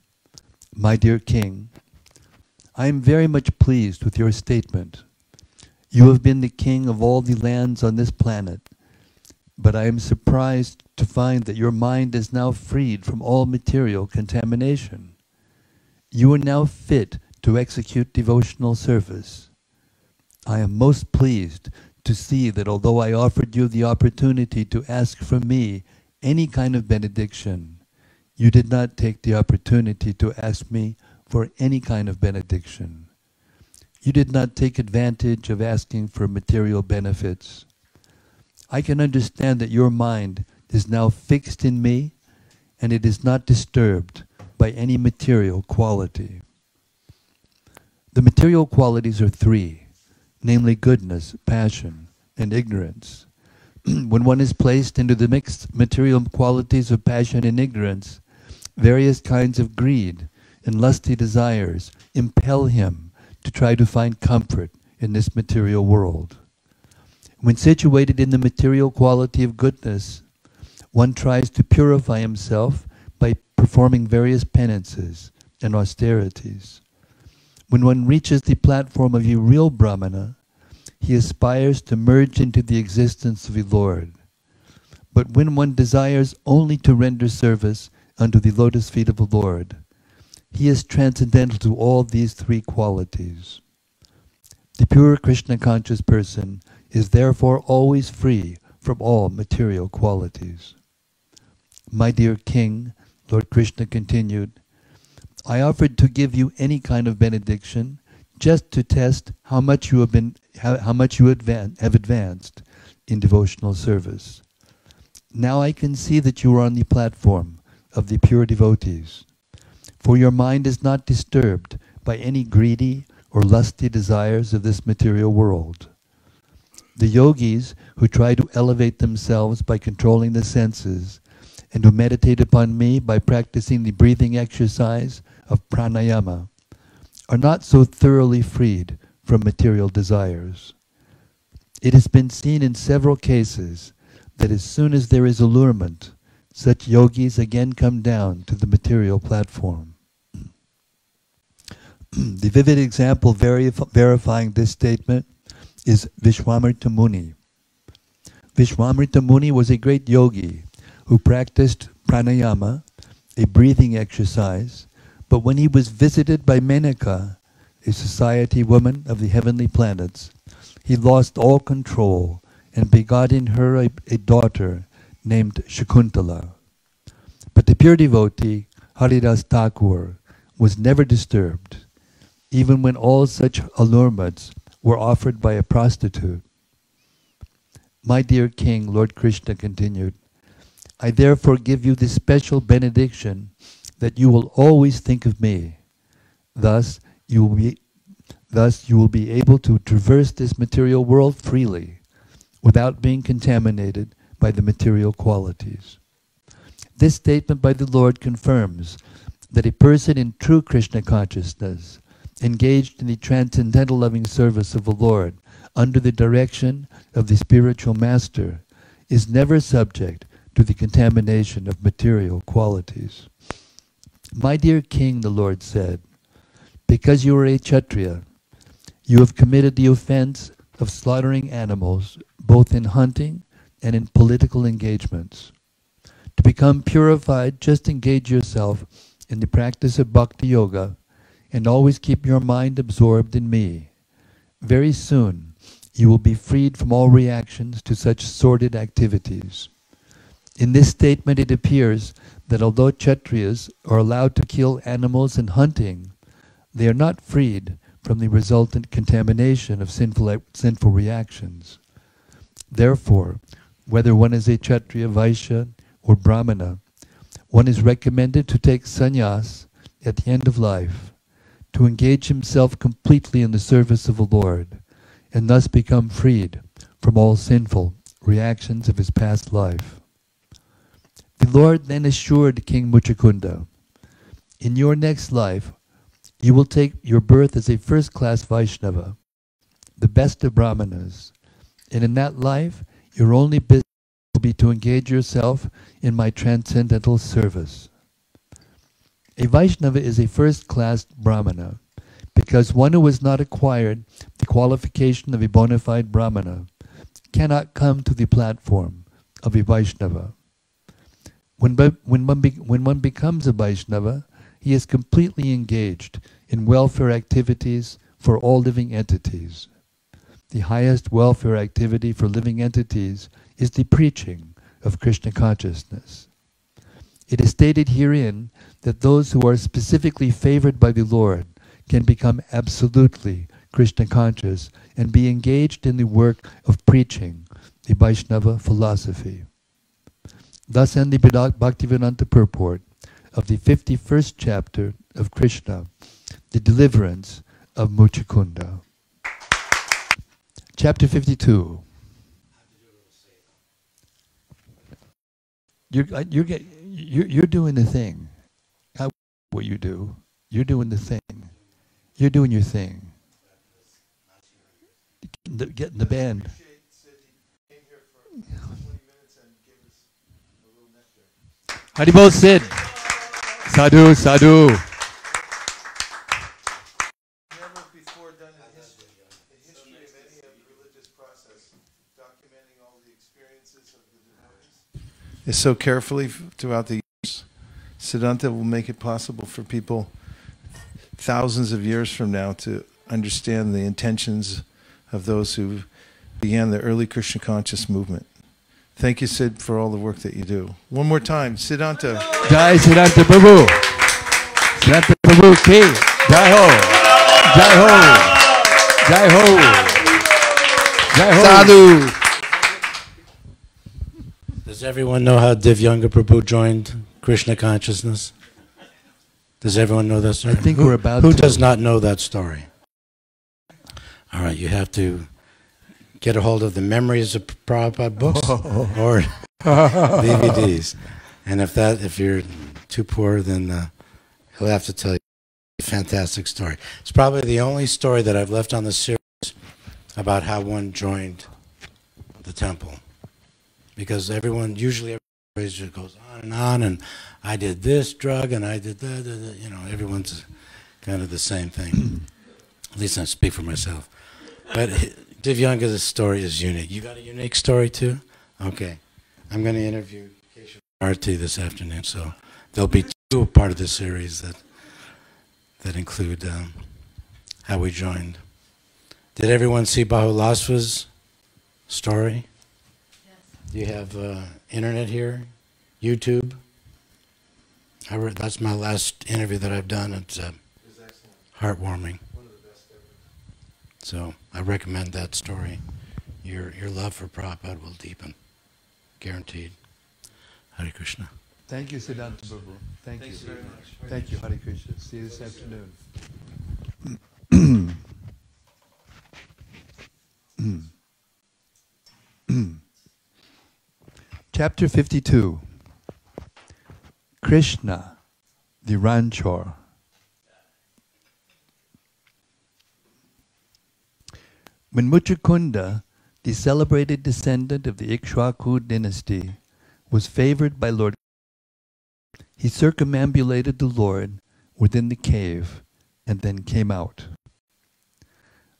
My dear king, I am very much pleased with your statement. You have been the king of all the lands on this planet, but I am surprised to find that your mind is now freed from all material contamination. You are now fit to execute devotional service. I am most pleased to see that although I offered you the opportunity to ask from me any kind of benediction, you did not take the opportunity to ask me for any kind of benediction. You did not take advantage of asking for material benefits. I can understand that your mind is now fixed in me and it is not disturbed by any material quality. The material qualities are three namely goodness, passion, and ignorance. when one is placed into the mixed material qualities of passion and ignorance, various kinds of greed and lusty desires impel him to try to find comfort in this material world. When situated in the material quality of goodness, one tries to purify himself by performing various penances and austerities. When one reaches the platform of a real Brahmana, he aspires to merge into the existence of the Lord. But when one desires only to render service unto the lotus feet of the Lord, he is transcendental to all these three qualities. The pure Krishna conscious person is therefore always free from all material qualities. My dear king, Lord Krishna continued, I offered to give you any kind of benediction just to test how much you have been how, how much you advan- have advanced in devotional service. Now I can see that you are on the platform of the pure devotees, for your mind is not disturbed by any greedy or lusty desires of this material world. The yogis who try to elevate themselves by controlling the senses and who meditate upon me by practicing the breathing exercise of pranayama are not so thoroughly freed from material desires. It has been seen in several cases that as soon as there is allurement, such yogis again come down to the material platform. the vivid example verif- verifying this statement is Vishwamitra Muni. Vishwamitra Muni was a great yogi who practiced pranayama, a breathing exercise, but when he was visited by Menaka, a society woman of the heavenly planets, he lost all control and begot in her a, a daughter named Shakuntala. But the pure devotee, Haridas Thakur, was never disturbed. even when all such allurements were offered by a prostitute. My dear King, Lord Krishna continued, I therefore give you this special benediction that you will always think of me. Thus, you will be, thus you will be able to traverse this material world freely, without being contaminated by the material qualities. This statement by the Lord confirms that a person in true Krishna consciousness, engaged in the transcendental loving service of the Lord under the direction of the spiritual master, is never subject to the contamination of material qualities. My dear king, the Lord said, because you are a Kshatriya, you have committed the offense of slaughtering animals both in hunting and in political engagements. To become purified, just engage yourself in the practice of bhakti yoga and always keep your mind absorbed in me. Very soon, you will be freed from all reactions to such sordid activities. In this statement, it appears that although Kshatriyas are allowed to kill animals in hunting, they are not freed from the resultant contamination of sinful, sinful reactions. Therefore, whether one is a Kshatriya, Vaishya, or Brahmana, one is recommended to take sannyas at the end of life, to engage himself completely in the service of the Lord, and thus become freed from all sinful reactions of his past life. The Lord then assured King Muchukunda, in your next life, you will take your birth as a first-class Vaishnava, the best of Brahmanas, and in that life, your only business will be to engage yourself in my transcendental service. A Vaishnava is a first-class Brahmana, because one who has not acquired the qualification of a bona fide Brahmana cannot come to the platform of a Vaishnava. When, when, one, when one becomes a Vaishnava, he is completely engaged in welfare activities for all living entities. The highest welfare activity for living entities is the preaching of Krishna consciousness. It is stated herein that those who are specifically favored by the Lord can become absolutely Krishna conscious and be engaged in the work of preaching the Vaishnava philosophy. Thus end the Bhaktivedanta purport of the 51st chapter of Krishna, the deliverance of Muchukunda. Chapter 52. You're, uh, you're, you're, you're doing the thing. Not what you do. You're doing the thing. You're doing your thing. Getting the band. Haribol Sid. Sadhu, sadhu. Never before done in history, the history of any of the religious process, documenting all the experiences of the devotees. Is so carefully throughout the years. Siddhanta will make it possible for people thousands of years from now to understand the intentions of those who began the early Krishna conscious movement. Thank you, Sid, for all the work that you do. One more time, Siddhanta. Jai Siddhanta Prabhu. Siddhanta Prabhu K. Jai Ho. Jai Ho. Jai Ho. Jai Ho. Sadhu. Does everyone know how Divyanga Prabhu joined Krishna consciousness? Does everyone know that story? I think who, we're about Who to. does not know that story? All right, you have to get a hold of the Memories of Prabhupada books or DVDs. And if that, if you're too poor, then uh, he'll have to tell you a fantastic story. It's probably the only story that I've left on the series about how one joined the temple. Because everyone, usually everybody just goes on and on, and I did this drug, and I did that, that, you know, everyone's kind of the same thing. At least I speak for myself. But Divyanga's story is unique. You got a unique story too? Okay. I'm going to interview Keshav Arti this afternoon, so there'll be two part of this series that that include um, how we joined. Did everyone see Bahulaswa's story? Yes. Do you have uh, internet here? YouTube? I re- that's my last interview that I've done. It's uh, heartwarming. So I recommend that story. Your your love for Prabhupada will deepen, guaranteed. Hare Krishna. Thank you, Siddhanta Prabhu. Thank you. very much. Thank you, Hare Krishna. See you this afternoon. Chapter 52 Krishna, the Ranchor. When Muchukunda, the celebrated descendant of the Ikshwaku dynasty, was favored by Lord, he circumambulated the Lord within the cave and then came out.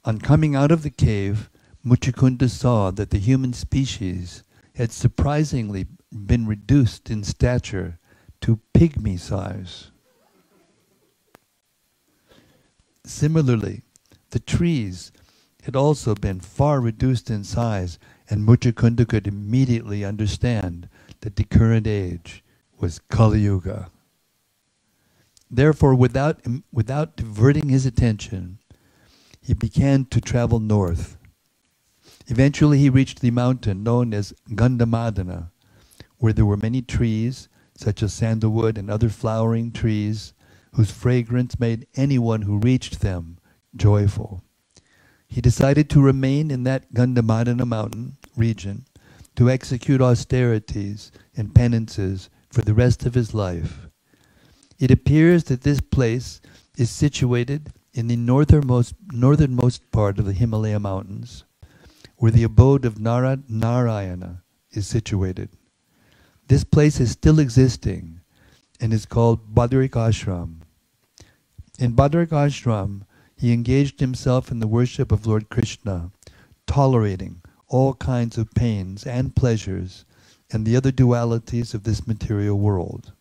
On coming out of the cave, Muchukunda saw that the human species had surprisingly been reduced in stature to pygmy size. Similarly, the trees had also been far reduced in size, and Muchukunda could immediately understand that the current age was Kali Yuga. Therefore, without, without diverting his attention, he began to travel north. Eventually, he reached the mountain known as Gandhamadana, where there were many trees, such as sandalwood and other flowering trees, whose fragrance made anyone who reached them joyful. He decided to remain in that Gandhamadana mountain region to execute austerities and penances for the rest of his life. It appears that this place is situated in the northernmost, northernmost part of the Himalaya mountains, where the abode of Narad Narayana is situated. This place is still existing and is called Badarik Ashram. In Badarik Ashram, he engaged himself in the worship of Lord Krishna, tolerating all kinds of pains and pleasures and the other dualities of this material world.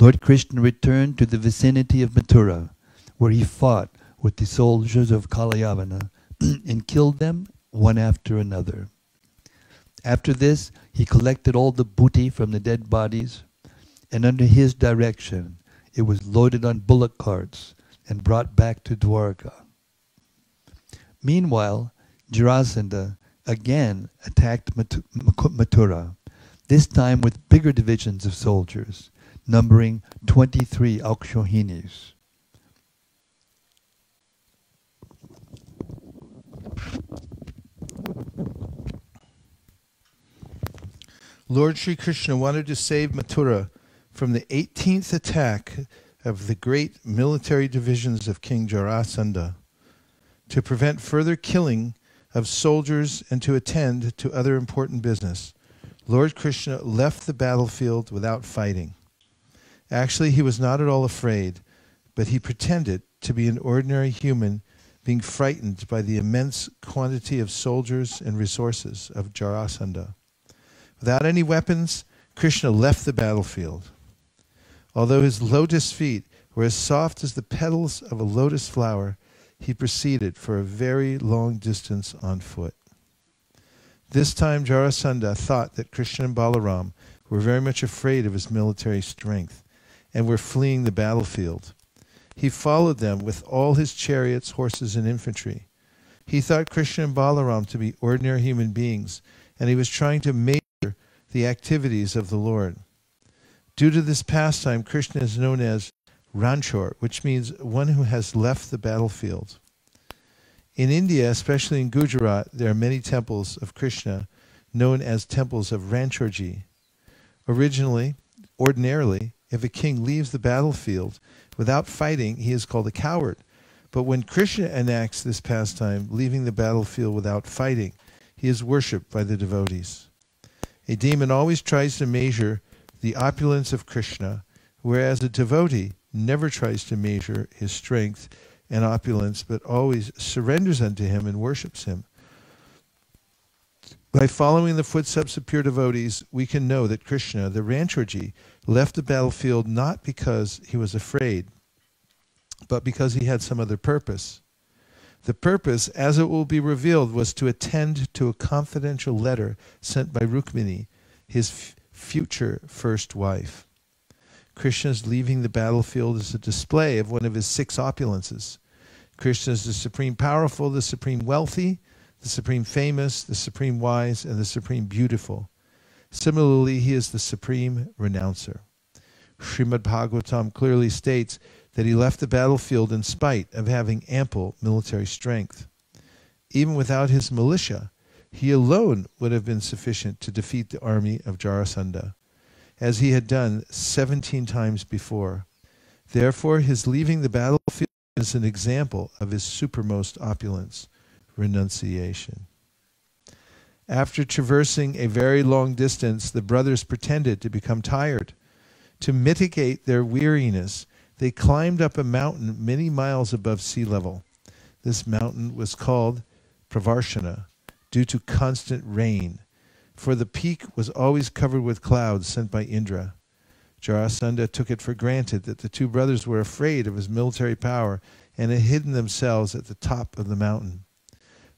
Lord Krishna returned to the vicinity of Mathura, where he fought with the soldiers of Kalayavana and killed them one after another. After this, he collected all the booty from the dead bodies, and under his direction it was loaded on bullock carts and brought back to Dwarka. Meanwhile, Jarasandha again attacked Mathura, this time with bigger divisions of soldiers, numbering 23 Akshohinis. Lord Sri Krishna wanted to save Mathura from the 18th attack of the great military divisions of King Jarasandha to prevent further killing of soldiers and to attend to other important business. Lord Krishna left the battlefield without fighting. Actually, he was not at all afraid, but he pretended to be an ordinary human being frightened by the immense quantity of soldiers and resources of Jarasandha. Without any weapons, Krishna left the battlefield. Although his lotus feet were as soft as the petals of a lotus flower, he proceeded for a very long distance on foot. This time Jarasandha thought that Krishna and Balaram were very much afraid of his military strength and were fleeing the battlefield. He followed them with all his chariots, horses, and infantry. He thought Krishna and Balaram to be ordinary human beings, and he was trying to measure the activities of the Lord. Due to this pastime, Krishna is known as Ranchor, which means one who has left the battlefield. In India, especially in Gujarat, there are many temples of Krishna known as temples of Ranchorji. Originally, ordinarily, if a king leaves the battlefield without fighting, he is called a coward. But when Krishna enacts this pastime, leaving the battlefield without fighting, he is worshipped by the devotees. A demon always tries to measure the opulence of Krishna, whereas a devotee never tries to measure his strength and opulence, but always surrenders unto him and worships him. By following the footsteps of pure devotees, we can know that Krishna, the Ranchorji, left the battlefield not because he was afraid, but because he had some other purpose. The purpose, as it will be revealed, was to attend to a confidential letter sent by Rukmini, his f- future first wife. Krishna's leaving the battlefield is a display of one of his six opulences. Krishna is the supreme powerful, the supreme wealthy, the supreme famous, the supreme wise, and the supreme beautiful. Similarly, he is the supreme renouncer. Srimad Bhagavatam clearly states that he left the battlefield in spite of having ample military strength. Even without his militia, he alone would have been sufficient to defeat the army of Jarasandha, as he had done seventeen times before. Therefore, his leaving the battlefield is an example of his supermost opulence, renunciation. After traversing a very long distance, the brothers pretended to become tired. To mitigate their weariness, they climbed up a mountain many miles above sea level. This mountain was called Pravarshana due to constant rain, for the peak was always covered with clouds sent by Indra. Jarasandha took it for granted that the two brothers were afraid of his military power and had hidden themselves at the top of the mountain.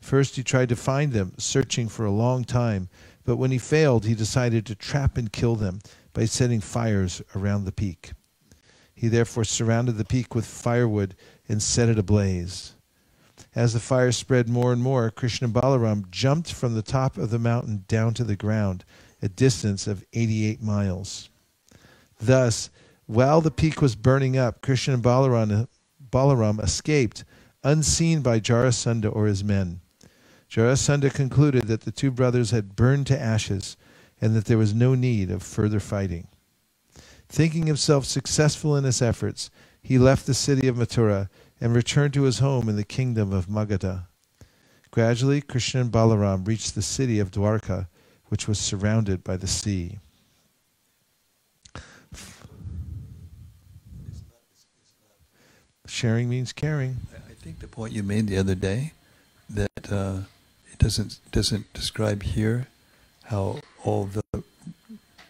First, he tried to find them, searching for a long time, but when he failed, he decided to trap and kill them by setting fires around the peak. He therefore surrounded the peak with firewood and set it ablaze. As the fire spread more and more, Krishna Balaram jumped from the top of the mountain down to the ground, a distance of 88 miles. Thus, while the peak was burning up, Krishna and Balaram, Balaram escaped, unseen by Jarasandha or his men. Jarasandha concluded that the two brothers had burned to ashes and that there was no need of further fighting. Thinking himself successful in his efforts, he left the city of Mathura and returned to his home in the kingdom of Magadha. Gradually, Krishna and Balaram reached the city of Dwarka, which was surrounded by the sea. Sharing means caring. I think the point you made the other day that uh, it doesn't doesn't describe here how all the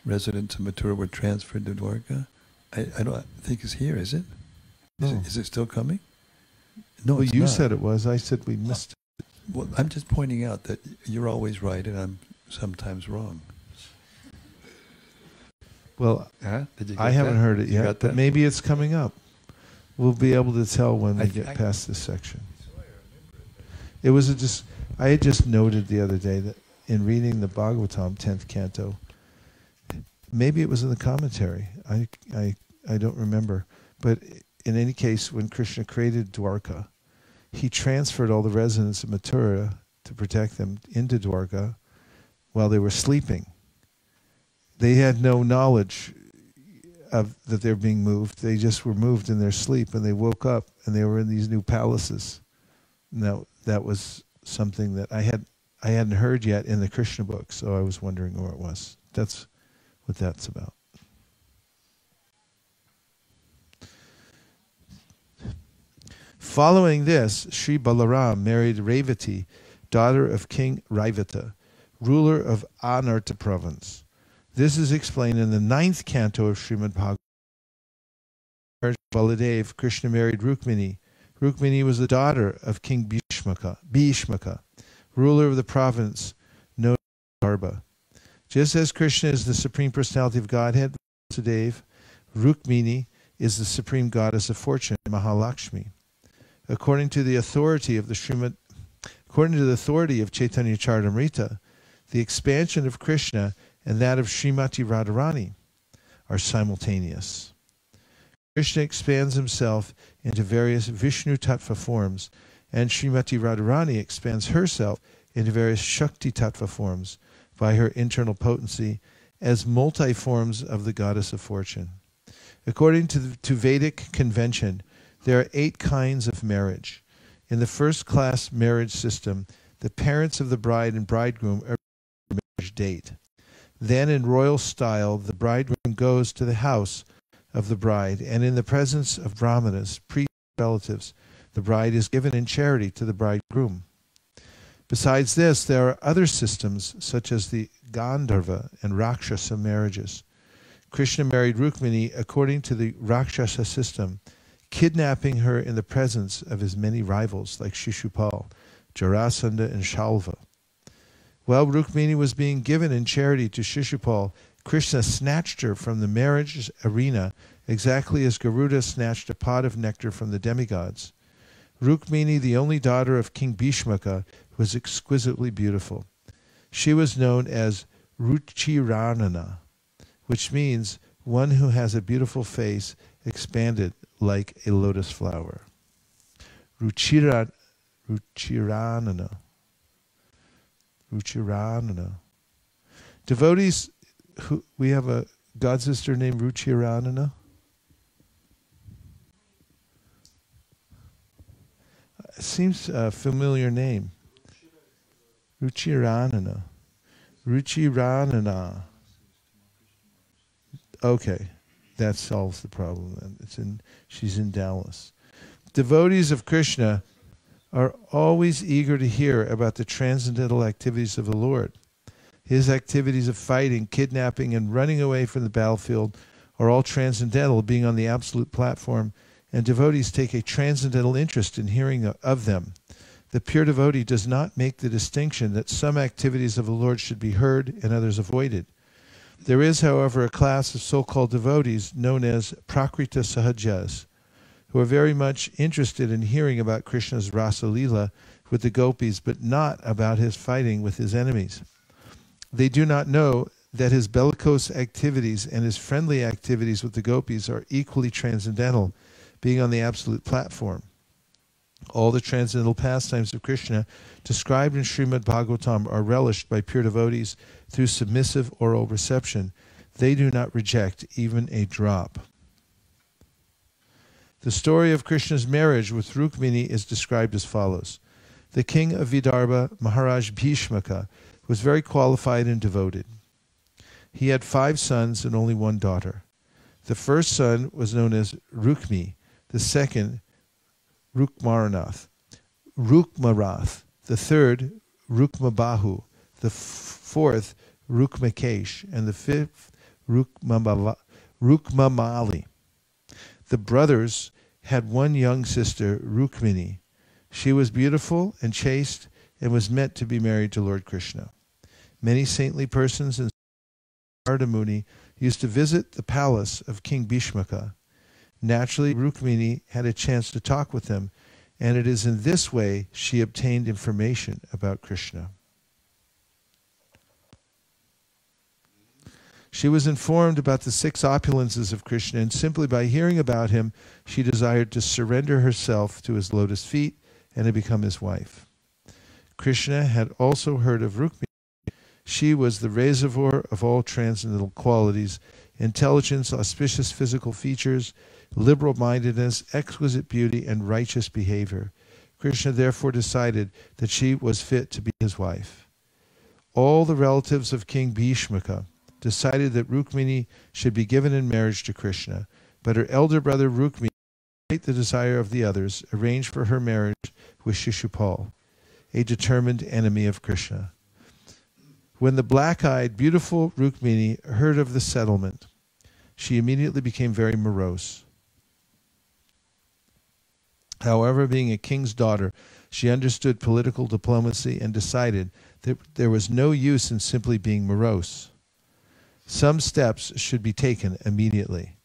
residents of Mathura were transferred to Dwarka. I, I don't think it's here, is it? Is, No. it, is it still coming? No, well, it's you not. said it was. I said we missed. Well, I'm just pointing out that you're always right and I'm sometimes wrong. Well, Huh? I haven't that? heard it yet, but that? maybe it's coming up. We'll be able to tell when we I- get I- past this section. It was a just. I had just noted the other day that in reading the Bhagavatam tenth canto, maybe it was in the commentary. I I I don't remember, but in any case, when Krishna created Dwarka, he transferred all the residents of Mathura to protect them into Dwarka while they were sleeping. They had no knowledge of that they're being moved. They just were moved in their sleep, and they woke up and they were in these new palaces. Now that was something that I had I hadn't heard yet in the Krishna book, so I was wondering where it was. That's what that's about. Following this, Sri Balaram married Revati, daughter of King Raivata, ruler of Anarta province. This is explained in the ninth canto of Srimad Bhagavatam. Baladev, Krishna married Rukmini. Rukmini was the daughter of King Bhishmaka, Bhishmaka ruler of the province known as Garba. Just as Krishna is the supreme personality of Godhead, Vasudev, Rukmini is the supreme goddess of fortune, Mahalakshmi. According to the authority of the Srimad, according to the authority of Chaitanya Charitamrita, the expansion of Krishna and that of Srimati Radharani are simultaneous. Krishna expands himself into various Vishnu Tattva forms, and Srimati Radharani expands herself into various Shakti Tattva forms by her internal potency as multi forms of the goddess of fortune. According to, the, to Vedic convention, there are eight kinds of marriage. In the first class marriage system, the parents of the bride and bridegroom are marriage date. Then, in royal style, the bridegroom goes to the house of the bride, and in the presence of brahmanas, priests, relatives, the bride is given in charity to the bridegroom. Besides this, there are other systems, such as the Gandharva and Rakshasa marriages. Krishna married Rukmini according to the Rakshasa system, kidnapping her in the presence of his many rivals like Shishupal, Jarasandha, and Shalva. While Rukmini was being given in charity to Shishupal, Krishna snatched her from the marriage arena exactly as Garuda snatched a pot of nectar from the demigods. Rukmini, the only daughter of King Bhishmaka, was exquisitely beautiful. She was known as Ruchiranana, which means one who has a beautiful face expanded like a lotus flower. Ruchira, Ruchiranana. Ruchiranana. Devotees, who, we have a god sister named Ruchiranana. Seems a familiar name. Ruchiranana. Ruchiranana. Okay, that solves the problem. Then it's in. She's in Dallas. Devotees of Krishna are always eager to hear about the transcendental activities of the Lord. His activities of fighting, kidnapping, and running away from the battlefield are all transcendental, being on the absolute platform, and devotees take a transcendental interest in hearing of them. The pure devotee does not make the distinction that some activities of the Lord should be heard and others avoided. There is, however, a class of so called devotees known as Prakrita Sahajas, who are very much interested in hearing about Krishna's Rasa Lila with the gopis, but not about his fighting with his enemies. They do not know that his bellicose activities and his friendly activities with the gopis are equally transcendental, being on the absolute platform. All the transcendental pastimes of Krishna described in Srimad Bhagavatam are relished by pure devotees through submissive oral reception. They do not reject even a drop. The story of Krishna's marriage with Rukmini is described as follows. The king of Vidarbha, Maharaj Bhishmaka, was very qualified and devoted. He had five sons and only one daughter. The first son was known as Rukmi, the second Rukmaranath, Rukmarath, the third Rukmabahu, the f- fourth Rukmakesh, and the fifth Rukmamali. The brothers had one young sister, Rukmini. She was beautiful and chaste and was meant to be married to Lord Krishna. Many saintly persons Narada Muni used to visit the palace of King Bhishmaka. Naturally, Rukmini had a chance to talk with him, and it is in this way she obtained information about Krishna. She was informed about the six opulences of Krishna, and simply by hearing about him, she desired to surrender herself to his lotus feet and to become his wife. Krishna had also heard of Rukmini she was the reservoir of all transcendental qualities intelligence, auspicious physical features, liberal mindedness, exquisite beauty, and righteous behavior. Krishna therefore decided that she was fit to be his wife. All the relatives of King Bhishmaka decided that Rukmini should be given in marriage to Krishna, but her elder brother Rukmi, despite the desire of the others, arranged for her marriage with Shishupal, a determined enemy of Krishna. When the black eyed, beautiful Rukmini heard of the settlement, she immediately became very morose. However, being a king's daughter, she understood political diplomacy and decided that there was no use in simply being morose. Some steps should be taken immediately.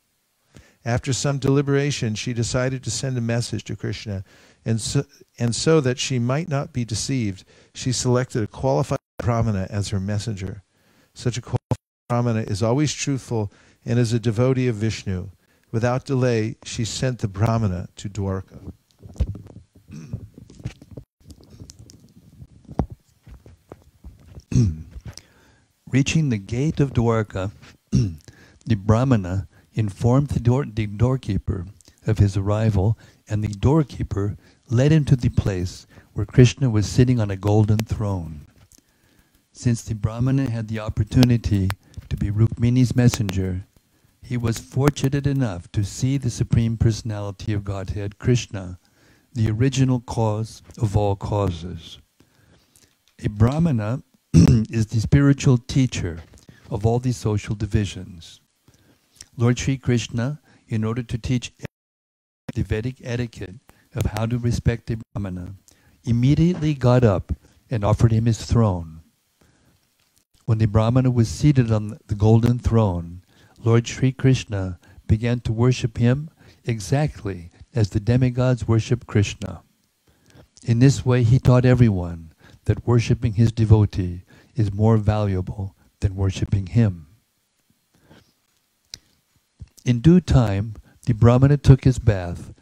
After some deliberation, she decided to send a message to Krishna, and so, and so that she might not be deceived, she selected a qualified Brahmana as her messenger. Such a qualified Brahmana is always truthful and is a devotee of Vishnu. Without delay, she sent the Brahmana to Dwarka. Reaching the gate of Dwarka, the Brahmana informed the, door, the doorkeeper of his arrival, and the doorkeeper led him to the place where Krishna was sitting on a golden throne. Since the Brahmana had the opportunity to be Rukmini's messenger, he was fortunate enough to see the Supreme Personality of Godhead, Krishna, the original cause of all causes. A Brahmana is the spiritual teacher of all these social divisions. Lord Sri Krishna, in order to teach the Vedic etiquette of how to respect the Brahmana, immediately got up and offered him his throne. When the Brahmana was seated on the golden throne, Lord Sri Krishna began to worship him exactly as the demigods worship Krishna. In this way, he taught everyone that worshipping his devotee is more valuable than worshipping him. In due time, the Brahmana took his bath,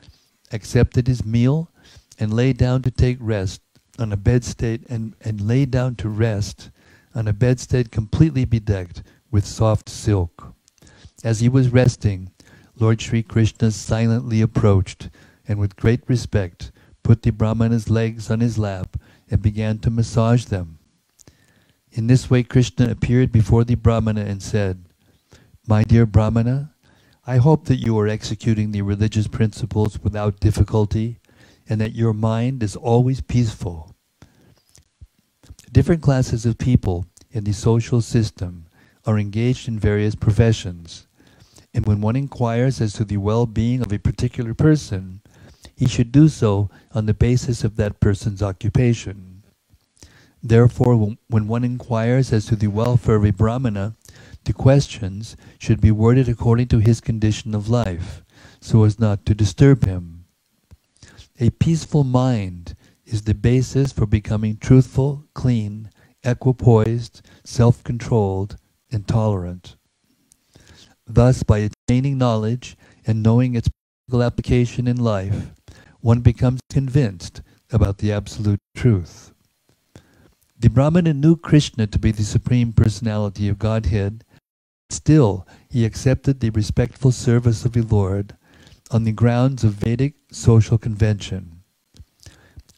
accepted his meal, and lay down to take rest on a bedstead and, and lay down to rest on a bedstead completely bedecked with soft silk. As he was resting, Lord Sri Krishna silently approached and with great respect put the Brahmana's legs on his lap and began to massage them. In this way, Krishna appeared before the Brahmana and said, My dear Brahmana, I hope that you are executing the religious principles without difficulty and that your mind is always peaceful. Different classes of people in the social system are engaged in various professions, and when one inquires as to the well being of a particular person, he should do so on the basis of that person's occupation. Therefore, when one inquires as to the welfare of a Brahmana, the questions should be worded according to his condition of life, so as not to disturb him. A peaceful mind is the basis for becoming truthful, clean, equipoised, self controlled, and tolerant. Thus, by attaining knowledge and knowing its practical application in life, one becomes convinced about the absolute truth. The Brahmana knew Krishna to be the Supreme Personality of Godhead. Still, he accepted the respectful service of the Lord on the grounds of Vedic social convention.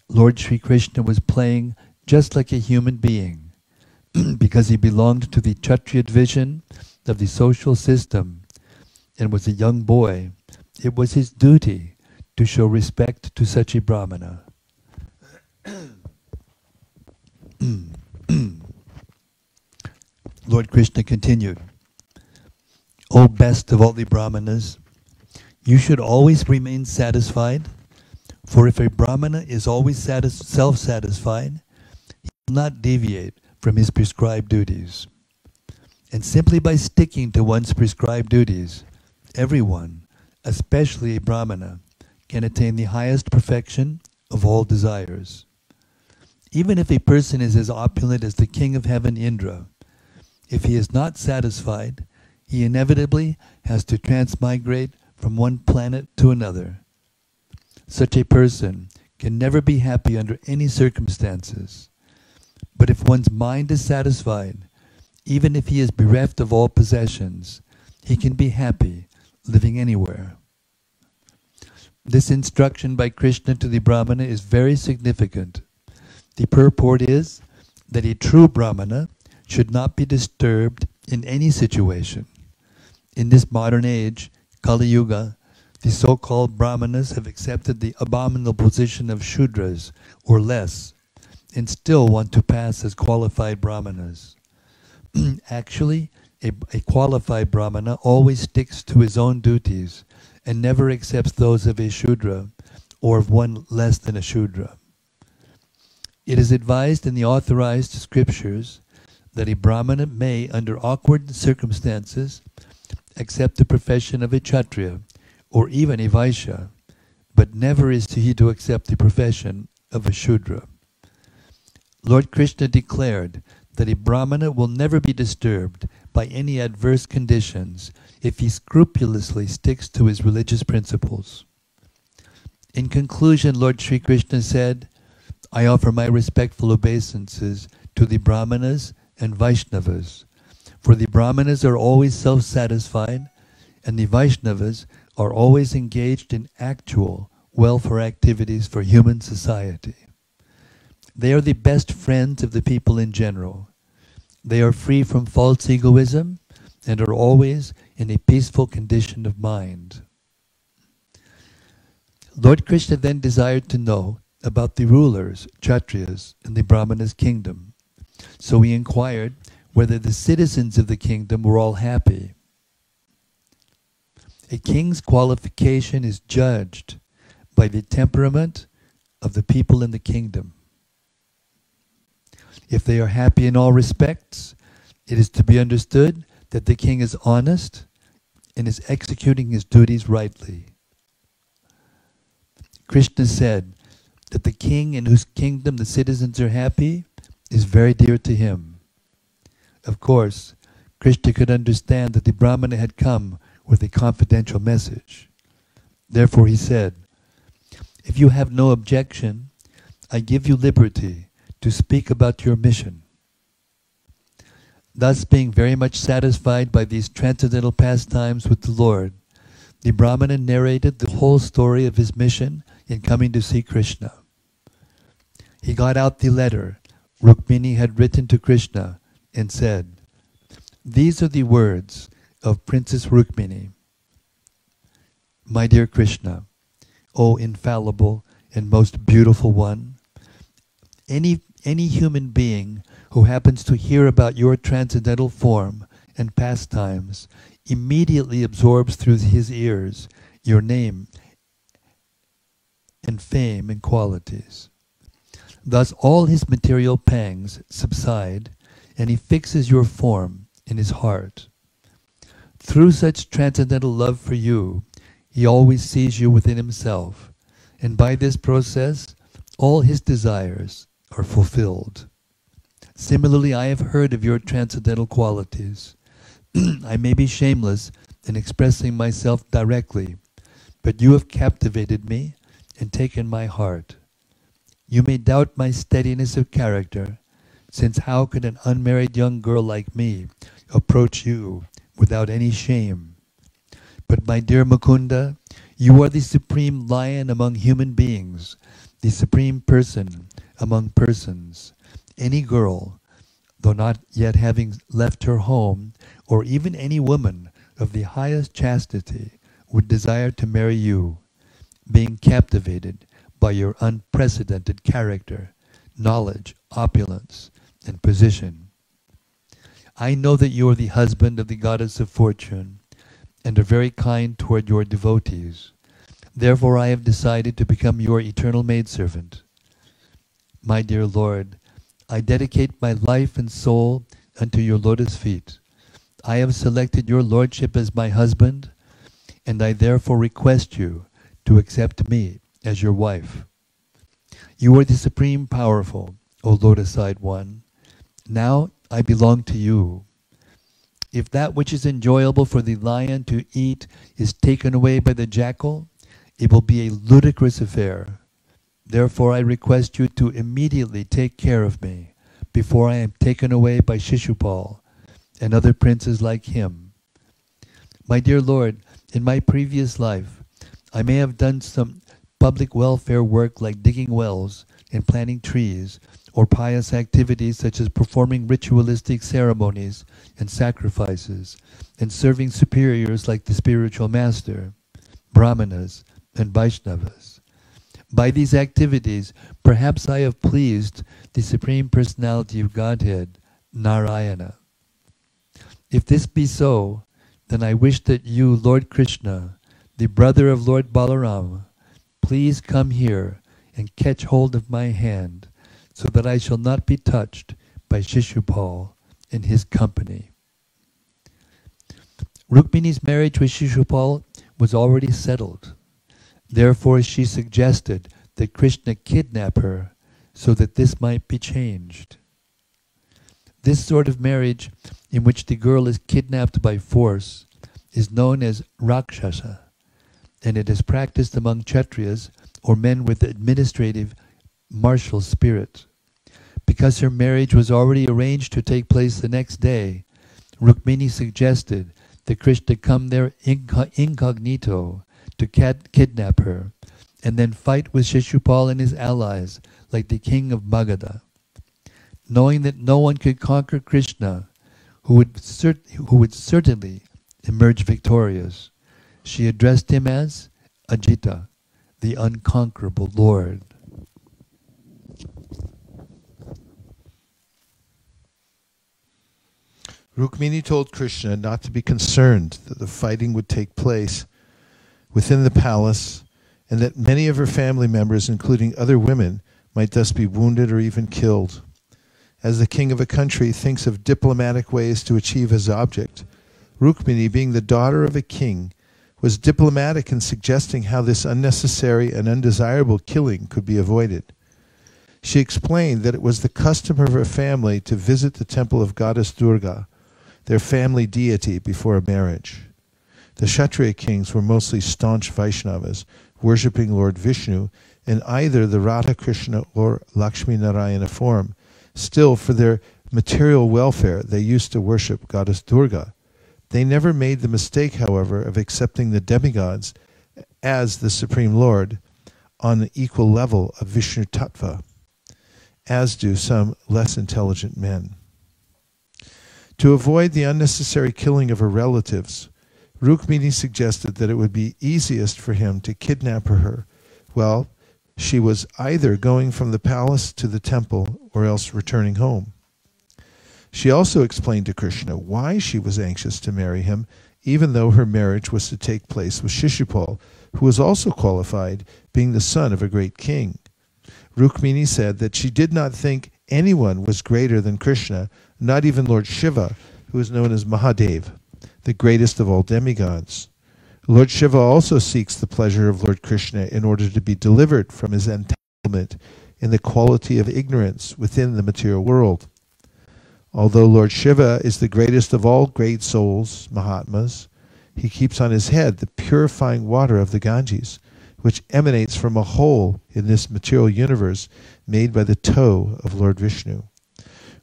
Lord Sri Krishna was playing just like a human being because he belonged to the Kshatriya division of the social system and was a young boy. It was his duty to show respect to such a Brahmana. Mm. Lord Krishna continued, O best of all the Brahmanas, you should always remain satisfied, for if a Brahmana is always satis- self satisfied, he will not deviate from his prescribed duties. And simply by sticking to one's prescribed duties, everyone, especially a Brahmana, can attain the highest perfection of all desires. Even if a person is as opulent as the king of heaven Indra, if he is not satisfied, he inevitably has to transmigrate from one planet to another. Such a person can never be happy under any circumstances. But if one's mind is satisfied, even if he is bereft of all possessions, he can be happy living anywhere. This instruction by Krishna to the Brahmana is very significant. The purport is that a true Brahmana should not be disturbed in any situation. In this modern age, Kali Yuga, the so called Brahmanas have accepted the abominable position of Shudras, or less, and still want to pass as qualified Brahmanas. Actually, a, a qualified Brahmana always sticks to his own duties and never accepts those of a Shudra or of one less than a Shudra. It is advised in the authorized scriptures that a Brahmana may, under awkward circumstances, accept the profession of a Kshatriya or even a Vaishya, but never is he to accept the profession of a Shudra. Lord Krishna declared that a Brahmana will never be disturbed by any adverse conditions if he scrupulously sticks to his religious principles. In conclusion, Lord Sri Krishna said, I offer my respectful obeisances to the Brahmanas and Vaishnavas, for the Brahmanas are always self satisfied, and the Vaishnavas are always engaged in actual welfare activities for human society. They are the best friends of the people in general. They are free from false egoism and are always in a peaceful condition of mind. Lord Krishna then desired to know about the rulers, Kshatriyas, in the Brahmana's kingdom. So he inquired whether the citizens of the kingdom were all happy. A king's qualification is judged by the temperament of the people in the kingdom. If they are happy in all respects, it is to be understood that the king is honest and is executing his duties rightly. Krishna said, that the king in whose kingdom the citizens are happy is very dear to him. Of course, Krishna could understand that the Brahmana had come with a confidential message. Therefore he said, If you have no objection, I give you liberty to speak about your mission. Thus, being very much satisfied by these transcendental pastimes with the Lord, the Brahmana narrated the whole story of his mission in coming to see Krishna. He got out the letter Rukmini had written to Krishna and said, These are the words of Princess Rukmini. My dear Krishna, O infallible and most beautiful one, any, any human being who happens to hear about your transcendental form and pastimes immediately absorbs through his ears your name and fame and qualities. Thus all his material pangs subside, and he fixes your form in his heart. Through such transcendental love for you, he always sees you within himself, and by this process, all his desires are fulfilled. Similarly, I have heard of your transcendental qualities. I may be shameless in expressing myself directly, but you have captivated me and taken my heart. You may doubt my steadiness of character, since how could an unmarried young girl like me approach you without any shame? But my dear Mukunda, you are the supreme lion among human beings, the supreme person among persons. Any girl, though not yet having left her home, or even any woman of the highest chastity, would desire to marry you, being captivated by your unprecedented character, knowledge, opulence, and position. I know that you are the husband of the goddess of fortune and are very kind toward your devotees. Therefore, I have decided to become your eternal maidservant. My dear Lord, I dedicate my life and soul unto your lotus feet. I have selected your lordship as my husband, and I therefore request you to accept me as your wife. You are the supreme powerful, O lotus-eyed one. Now I belong to you. If that which is enjoyable for the lion to eat is taken away by the jackal, it will be a ludicrous affair. Therefore I request you to immediately take care of me before I am taken away by Shishupal and other princes like him. My dear Lord, in my previous life, I may have done some public welfare work like digging wells and planting trees, or pious activities such as performing ritualistic ceremonies and sacrifices, and serving superiors like the spiritual master, brahmanas, and Vaishnavas. By these activities, perhaps I have pleased the Supreme Personality of Godhead, Narayana. If this be so, then I wish that you, Lord Krishna, the brother of Lord Balaram, Please come here and catch hold of my hand, so that I shall not be touched by Shishupal and his company. Rukmini's marriage with Shishupal was already settled. Therefore she suggested that Krishna kidnap her so that this might be changed. This sort of marriage, in which the girl is kidnapped by force, is known as Rakshasa and it is practiced among Kshatriyas or men with administrative martial spirit. Because her marriage was already arranged to take place the next day, Rukmini suggested that Krishna come there incognito to kidnap her and then fight with Shishupal and his allies like the king of Magadha. Knowing that no one could conquer Krishna, who would, who would certainly emerge victorious, she addressed him as Ajita, the unconquerable Lord. Rukmini told Krishna not to be concerned that the fighting would take place within the palace and that many of her family members, including other women, might thus be wounded or even killed. As the king of a country thinks of diplomatic ways to achieve his object, Rukmini, being the daughter of a king, was diplomatic in suggesting how this unnecessary and undesirable killing could be avoided. She explained that it was the custom of her family to visit the temple of goddess Durga, their family deity, before a marriage. The Kshatriya kings were mostly staunch Vaishnavas, worshipping Lord Vishnu in either the Radha Krishna or Lakshmi Narayana form. Still, for their material welfare, they used to worship goddess Durga. They never made the mistake, however, of accepting the demigods as the Supreme Lord on the equal level of Vishnu Tattva, as do some less intelligent men. To avoid the unnecessary killing of her relatives, Rukmini suggested that it would be easiest for him to kidnap her while she was either going from the palace to the temple or else returning home. She also explained to Krishna why she was anxious to marry him, even though her marriage was to take place with Shishupal, who was also qualified, being the son of a great king. Rukmini said that she did not think anyone was greater than Krishna, not even Lord Shiva, who is known as Mahadev, the greatest of all demigods. Lord Shiva also seeks the pleasure of Lord Krishna in order to be delivered from his entanglement in the quality of ignorance within the material world. Although Lord Shiva is the greatest of all great souls, Mahatmas, he keeps on his head the purifying water of the Ganges, which emanates from a hole in this material universe made by the toe of Lord Vishnu.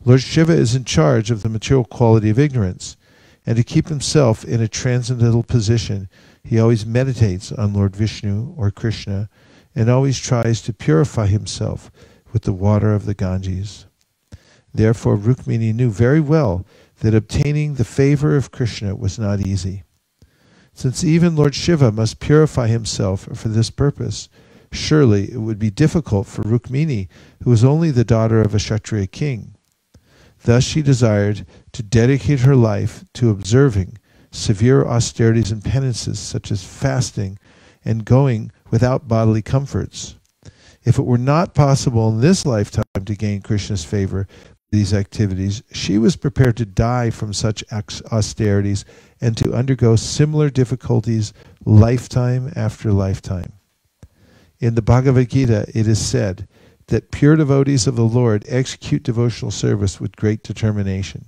Lord Shiva is in charge of the material quality of ignorance, and to keep himself in a transcendental position, he always meditates on Lord Vishnu or Krishna and always tries to purify himself with the water of the Ganges. Therefore, Rukmini knew very well that obtaining the favor of Krishna was not easy. Since even Lord Shiva must purify himself for this purpose, surely it would be difficult for Rukmini, who was only the daughter of a Kshatriya king. Thus she desired to dedicate her life to observing severe austerities and penances such as fasting and going without bodily comforts. If it were not possible in this lifetime to gain Krishna's favor, these activities, she was prepared to die from such austerities and to undergo similar difficulties lifetime after lifetime. In the Bhagavad Gita, it is said that pure devotees of the Lord execute devotional service with great determination.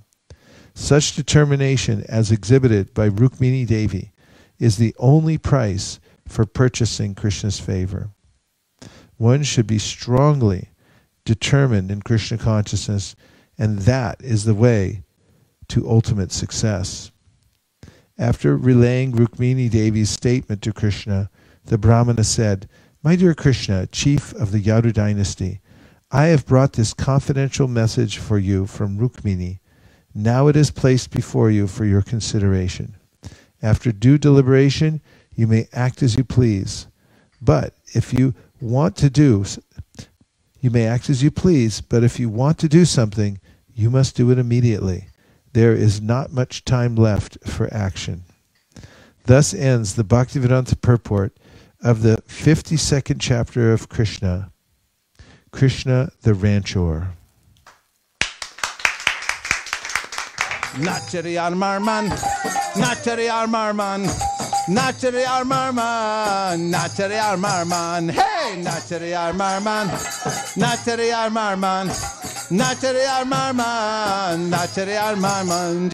Such determination, as exhibited by Rukmini Devi, is the only price for purchasing Krishna's favor. One should be strongly determined in Krishna consciousness and that is the way to ultimate success. After relaying Rukmini Devi's statement to Krishna, the Brahmana said, My dear Krishna, chief of the Yadu dynasty, I have brought this confidential message for you from Rukmini. Now it is placed before you for your consideration. After due deliberation, you may act as you please. But if you want to do, you may act as you please, but if you want to do something, you must do it immediately. There is not much time left for action. Thus ends the Bhaktivedanta purport of the 52nd chapter of Krishna, Krishna the Ranchor. Nachari Armarman, Nachari Armarman, Nachari Armarman, Nachari Armarman, hey, Nachari Armarman, Nachari Armarman. Natari Armarman, Natari Armarman.